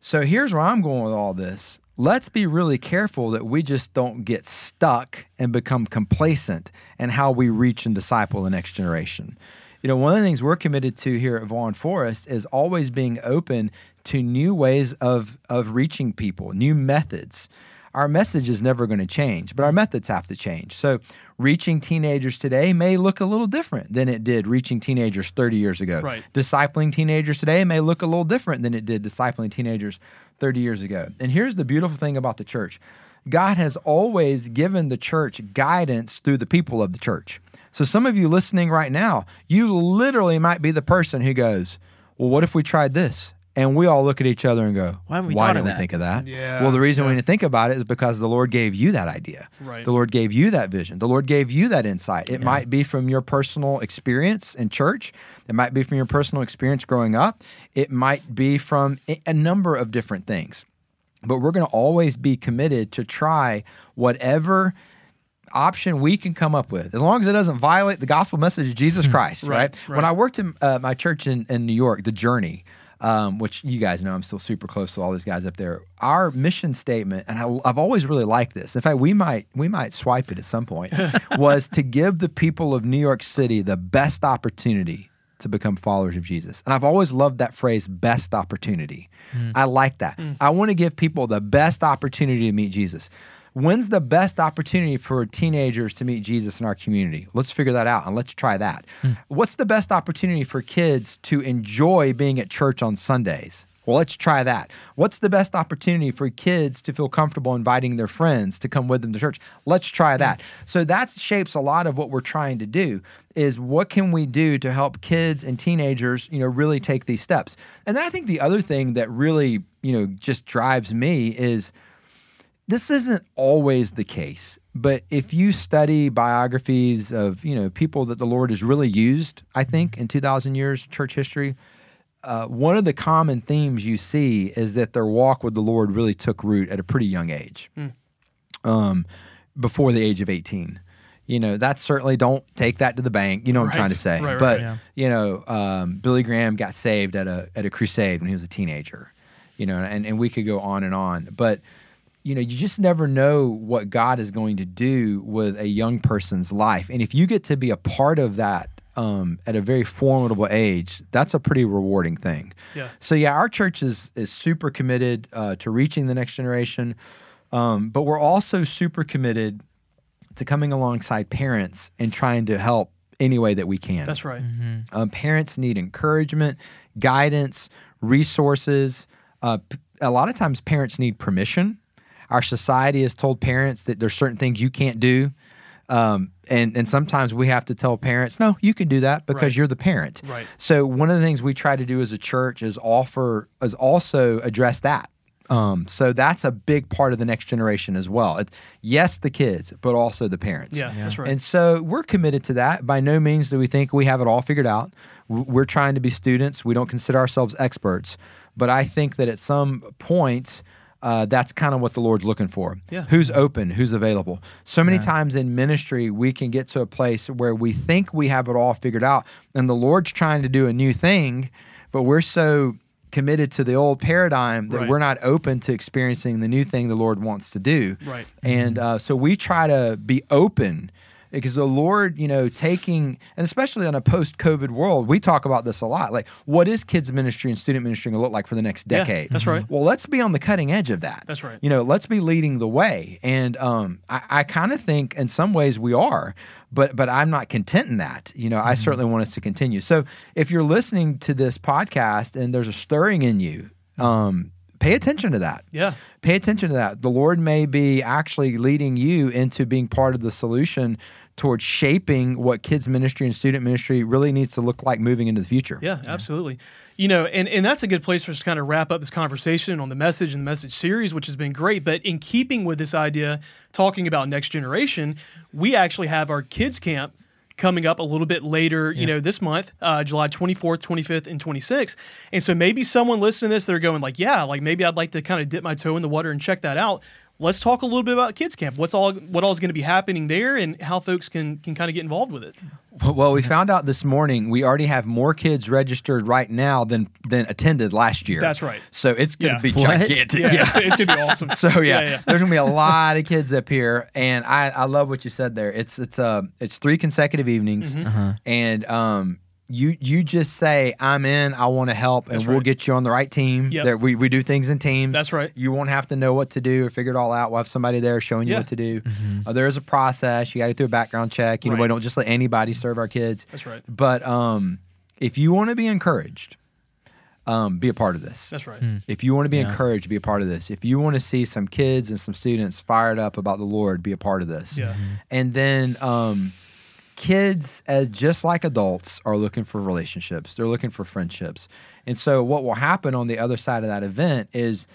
Speaker 2: So here's where I'm going with all this. Let's be really careful that we just don't get stuck and become complacent in how we reach and disciple the next generation. You know, one of the things we're committed to here at Vaughn Forest is always being open to new ways of of reaching people, new methods. Our message is never going to change, but our methods have to change. So, reaching teenagers today may look a little different than it did reaching teenagers 30 years ago.
Speaker 1: Right.
Speaker 2: Discipling teenagers today may look a little different than it did discipling teenagers 30 years ago. And here's the beautiful thing about the church God has always given the church guidance through the people of the church. So, some of you listening right now, you literally might be the person who goes, Well, what if we tried this? And we all look at each other and go,
Speaker 3: Why haven't we
Speaker 2: Why
Speaker 3: thought of
Speaker 2: didn't we
Speaker 3: that?"
Speaker 2: think of that?
Speaker 1: Yeah,
Speaker 2: Well, the reason
Speaker 1: yeah.
Speaker 2: we didn't think about it is because the Lord gave you that idea.
Speaker 1: Right.
Speaker 2: The Lord gave you that vision. The Lord gave you that insight. It might be from your personal experience in church. It might be from your personal experience growing up. It might be from a- a number of different things. But we're going to always be committed to try whatever option we can come up with, as long as it doesn't violate the gospel message of Jesus Christ,
Speaker 1: Right,
Speaker 2: right?
Speaker 1: right.
Speaker 2: When I worked in uh, my church in, in New York, The Journey, um, which you guys know, I'm still super close to all these guys up there. Our mission statement, and I, I've always really liked this. In fact, we might we might swipe it at some point, was to give the people of New York City the best opportunity to become followers of Jesus. And I've always loved that phrase, best opportunity. I like that. I want to give people the best opportunity to meet Jesus. When's the best opportunity for teenagers to meet Jesus in our community? Let's figure that out and let's try that. Hmm. What's the best opportunity for kids to enjoy being at church on Sundays? Well, let's try that. What's the best opportunity for kids to feel comfortable inviting their friends to come with them to church? Let's try hmm. that. So that shapes a lot of what we're trying to do is what can we do to help kids and teenagers, you know, really take these steps. And then I think the other thing that really, you know, just drives me is this isn't always the case but if you study biographies of you know people that the lord has really used i think in 2000 years church history uh, one of the common themes you see is that their walk with the lord really took root at a pretty young age. Um, before the age of 18 you know that's certainly don't take that to the bank you know what i'm trying to say.
Speaker 1: Right, right,
Speaker 2: but
Speaker 3: yeah.
Speaker 2: you know um, billy graham got saved at a at a crusade when he was a teenager you know and, and we could go on and on. But you know, you just never know what God is going to do with a young person's life. And if you get to be a part of that um, at a very formidable age, that's a pretty rewarding thing.
Speaker 1: Yeah.
Speaker 2: So yeah, our church is is super committed uh, to reaching the next generation, um, but we're also super committed to coming alongside parents and trying to help any way that we can.
Speaker 1: That's right.
Speaker 2: Um, parents need encouragement, guidance, resources. Uh, p- a lot of times, parents need permission. Our society has told parents that there's certain things you can't do, um, and and sometimes we have to tell parents, no, you can do that because
Speaker 1: Right.
Speaker 2: you're the parent.
Speaker 1: Right.
Speaker 2: So one of the things we try to do as a church is offer is also address that. Um, so that's a big part of the next generation as well. It's, yes, the kids, but also the parents.
Speaker 1: Yeah, that's right.
Speaker 2: And so we're committed to that. By no means do we think we have it all figured out. We're trying to be students. We don't consider ourselves experts. But I think that at some point, uh, that's kind of what the Lord's looking for.
Speaker 1: Yeah.
Speaker 2: Who's open? Who's available? So many times in ministry, we can get to a place where we think we have it all figured out, and the Lord's trying to do a new thing, but we're so committed to the old paradigm that
Speaker 1: Right.
Speaker 2: we're not open to experiencing the new thing the Lord wants to do.
Speaker 1: Right.
Speaker 2: And uh, so we try to be open because the Lord, you know, taking, and especially on a post COVID world, we talk about this a lot. Like, what is kids ministry and student ministry going to look like for the next
Speaker 1: Yeah,
Speaker 2: decade?
Speaker 1: that's right.
Speaker 2: Well, let's be on the cutting edge of that.
Speaker 1: That's right.
Speaker 2: You know, let's be leading the way. And um, I, I kind of think in some ways we are, but but I'm not content in that. You know, I
Speaker 1: Mm-hmm.
Speaker 2: certainly want us to continue. So if you're listening to this podcast and there's a stirring in you, um, pay attention to that
Speaker 1: Yeah.
Speaker 2: pay attention to that. The Lord may be actually leading you into being part of the solution towards shaping what kids ministry and student ministry really needs to look like moving into the future.
Speaker 1: Yeah, absolutely. You know, and, and that's a good place for us to kind of wrap up this conversation on the message and the message series, which has been great. But in keeping with this idea, talking about next generation, we actually have our kids camp coming up a little bit later, you know, this month, uh, July 24th, 25th, and 26th. And so maybe someone listening to this, they're going like, yeah, like maybe I'd like to kind of dip my toe in the water and check that out. Let's talk a little bit about kids camp. What's all what all is going to be happening there, and how folks can can kind of get involved with it.
Speaker 2: Well, we found out this morning we already have more kids registered right now than than attended last year.
Speaker 1: That's right.
Speaker 2: So it's going to
Speaker 1: Yeah.
Speaker 2: be
Speaker 3: What?
Speaker 2: gigantic.
Speaker 1: Yeah, It's, it's gonna be awesome.
Speaker 2: So yeah,
Speaker 1: yeah,
Speaker 2: there's gonna be a lot of kids up here, and I, I love what you said there. It's it's uh it's three consecutive evenings,
Speaker 1: Mm-hmm.
Speaker 3: Uh-huh.
Speaker 2: and um you you just say I'm in, I want to help, and
Speaker 1: That's
Speaker 2: we'll get you on the right team.
Speaker 1: Yep.
Speaker 2: There, we we do things in teams.
Speaker 1: That's right.
Speaker 2: You won't have to know what to do or figure it all out. We'll have somebody there showing you
Speaker 1: Yeah.
Speaker 2: what to do. Uh, there is a process. You got to do a background check. You know, we don't just let anybody serve our kids.
Speaker 1: That's right.
Speaker 2: But um, if you want to be encouraged, um, be a part of this.
Speaker 1: That's right.
Speaker 2: If you want to be
Speaker 3: Yeah.
Speaker 2: encouraged, be a part of this. If you want to see some kids and some students fired up about the Lord, be a part of this.
Speaker 1: Yeah.
Speaker 2: And then um, kids, as just like adults, are looking for relationships. They're looking for friendships. And so, what will happen on the other side of that event is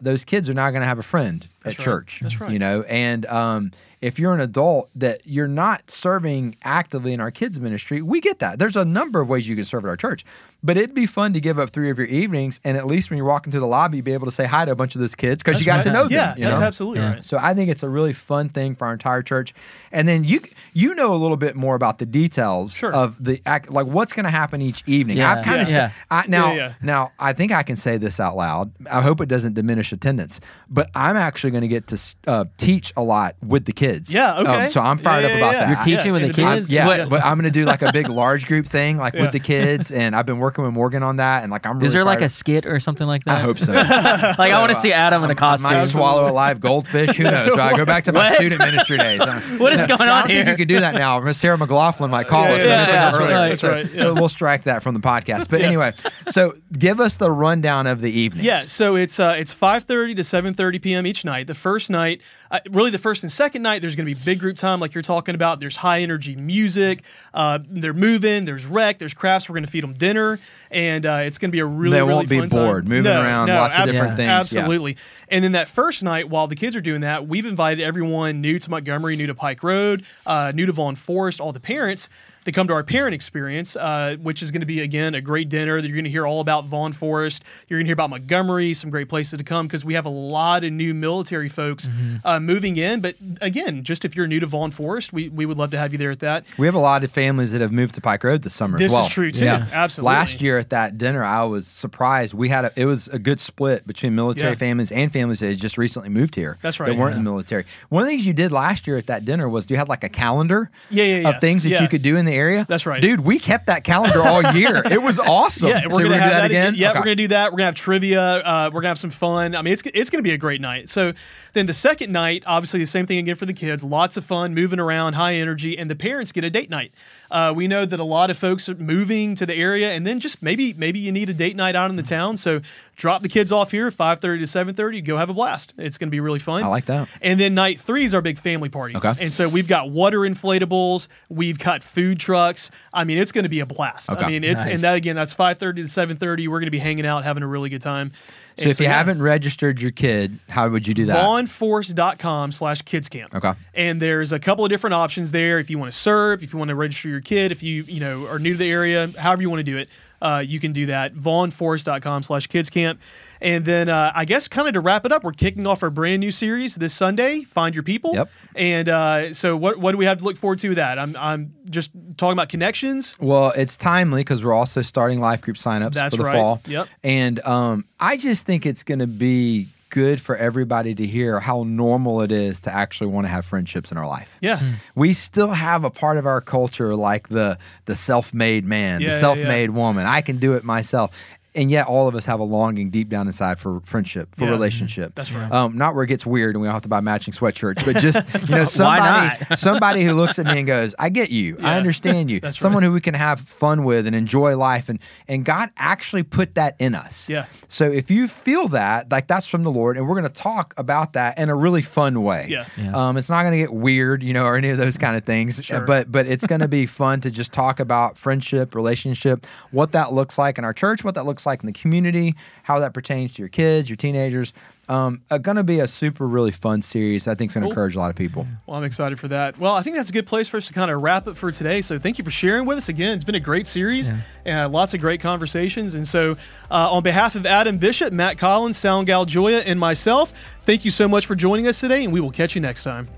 Speaker 2: those kids are now going to have a friend
Speaker 1: That's
Speaker 2: at
Speaker 1: right.
Speaker 2: church.
Speaker 1: That's right.
Speaker 2: You know, and um, if you're an adult that you're not serving actively in our kids ministry, we get that. There's a number of ways you can serve at our church, but it'd be fun to give up three of your evenings, and at least when you're walking through the lobby, be able to say hi to a bunch of those kids because you got
Speaker 1: That's
Speaker 2: to
Speaker 1: right.
Speaker 2: know them.
Speaker 1: Yeah,
Speaker 2: you
Speaker 1: that's
Speaker 2: know?
Speaker 1: absolutely
Speaker 3: Yeah.
Speaker 1: right.
Speaker 2: So I think it's a really fun thing for our entire church. And then you you know a little bit more about the details
Speaker 1: Sure.
Speaker 2: of the act, like what's going to happen each evening.
Speaker 3: Yeah.
Speaker 2: I've kind of
Speaker 3: Yeah.
Speaker 2: I, now
Speaker 1: Yeah, yeah.
Speaker 2: now I think I can say this out loud. I hope it doesn't diminish attendance, but I'm actually actually going to get to uh, teach a lot with the kids.
Speaker 1: Yeah, okay.
Speaker 2: Um, so I'm fired
Speaker 1: Yeah,
Speaker 2: up about
Speaker 1: yeah.
Speaker 2: that.
Speaker 3: You're teaching with
Speaker 1: in
Speaker 3: the
Speaker 1: the
Speaker 2: I'm-
Speaker 3: kids?
Speaker 2: yeah,
Speaker 3: What-
Speaker 2: but I'm going to do like a big large group thing, like
Speaker 1: Yeah.
Speaker 2: with the kids, and I've been working with Morgan on that, and like I'm. Really
Speaker 3: Is there like a skit or something like that?
Speaker 2: I hope so.
Speaker 3: like I want to see Adam in a costume.
Speaker 2: might swallow a live goldfish. Who knows? Right? Go back to my student ministry days.
Speaker 3: What is going
Speaker 2: I
Speaker 3: on
Speaker 2: don't
Speaker 3: here?
Speaker 2: think you could do that now. Miss Sarah McLachlan might call us.
Speaker 1: yeah,
Speaker 2: earlier.
Speaker 1: That's right.
Speaker 2: We'll strike that from the podcast. But anyway, so give us the rundown of the evening.
Speaker 1: Yeah, so it's uh, it's five thirty to seven thirty p.m. each night. The first night, uh, really the first and second night, there's going to be big group time, like you're talking about. There's high energy music. Uh, they're moving. There's rec. There's crafts. We're going to feed them dinner, and uh, it's going to be a really
Speaker 2: They
Speaker 1: really
Speaker 2: won't be
Speaker 1: fun time.
Speaker 2: bored, moving
Speaker 1: No,
Speaker 2: around,
Speaker 1: no,
Speaker 2: lots of different things. Yeah.
Speaker 1: Absolutely. And then that first night, while the kids are doing that, we've invited everyone new to Montgomery, new to Pike Road, uh, new to Vaughn Forest, all the parents to come to our parent experience, uh, which is going to be again a great dinner. That you're going to hear all about Vaughn Forest. You're going to hear about Montgomery, some great places to come because we have a lot of new military folks
Speaker 2: Mm-hmm.
Speaker 1: uh, moving in. But again, just if you're new to Vaughn Forest, we, we would love to have you there at that.
Speaker 2: We have a lot of families that have moved to Pike Road this summer
Speaker 1: This
Speaker 2: as
Speaker 1: is true, too. Absolutely.
Speaker 2: Last year at that dinner, I was surprised. We had a, it was a good split between military
Speaker 1: Yeah.
Speaker 2: families and families that had just recently moved here.
Speaker 1: That's right,
Speaker 2: That weren't
Speaker 1: yeah.
Speaker 2: in the military. One of the things you did last year at that dinner was you had like a calendar
Speaker 1: Yeah, yeah, yeah.
Speaker 2: of things that
Speaker 1: Yeah.
Speaker 2: you could do in the area.
Speaker 1: That's right.
Speaker 2: Dude, we kept that calendar all year. It was awesome.
Speaker 1: Yeah, we're
Speaker 2: we're
Speaker 1: gonna
Speaker 2: do
Speaker 1: have
Speaker 2: that again.
Speaker 1: Yeah,
Speaker 2: Okay.
Speaker 1: we're gonna do that. We're gonna have trivia. Uh, we're gonna have some fun. I mean, it's it's gonna be a great night. So then the second night, obviously the same thing again for the kids. Lots of fun, moving around, high energy, and the parents get a date night. Uh, we know that a lot of folks are moving to the area, and then just maybe maybe you need a date night out in the town. So drop the kids off here, five thirty to seven thirty. Go have a blast. It's gonna be really fun.
Speaker 2: I like that.
Speaker 1: And then night three is our big family party.
Speaker 2: Okay.
Speaker 1: And so we've got water inflatables, we've got food trucks. I mean, it's going to be a blast.
Speaker 2: Okay.
Speaker 1: I mean, it's
Speaker 3: Nice.
Speaker 1: and that again, that's five thirty to seven thirty. We're going to be hanging out, having a really good time.
Speaker 2: So if you haven't registered your kid, how would you do that?
Speaker 1: vaughnforest.com slash kids camp.
Speaker 2: Okay.
Speaker 1: And there's a couple of different options there. If you want to serve, if you want to register your kid, if you, you know, are new to the area, however you want to do it, uh, you can do that. vaughnforest.com slash kids camp. And then uh, I guess kind of to wrap it up, we're kicking off our brand new series this Sunday, Find Your People.
Speaker 2: Yep.
Speaker 1: And uh, so what, what do we have to look forward to with that? I'm, I'm just talking about connections.
Speaker 2: Well, it's timely because we're also starting life group signups
Speaker 1: That's
Speaker 2: for the
Speaker 1: right.
Speaker 2: fall.
Speaker 1: Yep.
Speaker 2: And um, I just think it's going to be good for everybody to hear how normal it is to actually want to have friendships in our life.
Speaker 1: Yeah. Hmm.
Speaker 2: We still have a part of our culture like the the self-made man,
Speaker 1: Yeah, yeah,
Speaker 2: the self-made woman. I can do it myself. And yet, all of us have a longing deep down inside for friendship, for
Speaker 1: Yeah.
Speaker 2: relationship.
Speaker 1: That's right.
Speaker 2: Um, not where it gets weird and we all have to buy matching sweatshirts, but just you know, somebody, somebody who looks at me and goes, "I get you, I understand you."
Speaker 1: That's
Speaker 2: Someone who we can have fun with and enjoy life, and and God actually put that in us.
Speaker 1: Yeah.
Speaker 2: So if you feel that, like that's from the Lord, and we're going to talk about that in a really fun way.
Speaker 1: Yeah.
Speaker 3: Yeah.
Speaker 2: Um, it's not going to get weird, you know, or any of those kind of things.
Speaker 1: Sure.
Speaker 2: But but it's going to be fun to just talk about friendship, relationship, what that looks like in our church, what that looks like in the community, how that pertains to your kids, your teenagers. Um, uh, going to be a super really fun series. I think it's going to
Speaker 1: Cool.
Speaker 2: encourage a lot of people.
Speaker 1: Well, I'm excited for that. Well, I think that's a good place for us to kind of wrap it for today. So thank you for sharing with us again. It's been a great series and lots of great conversations. And so, uh, on behalf of Adam Bishop, Matt Collins, Sound Gal Joya, and myself, thank you so much for joining us today, and we will catch you next time.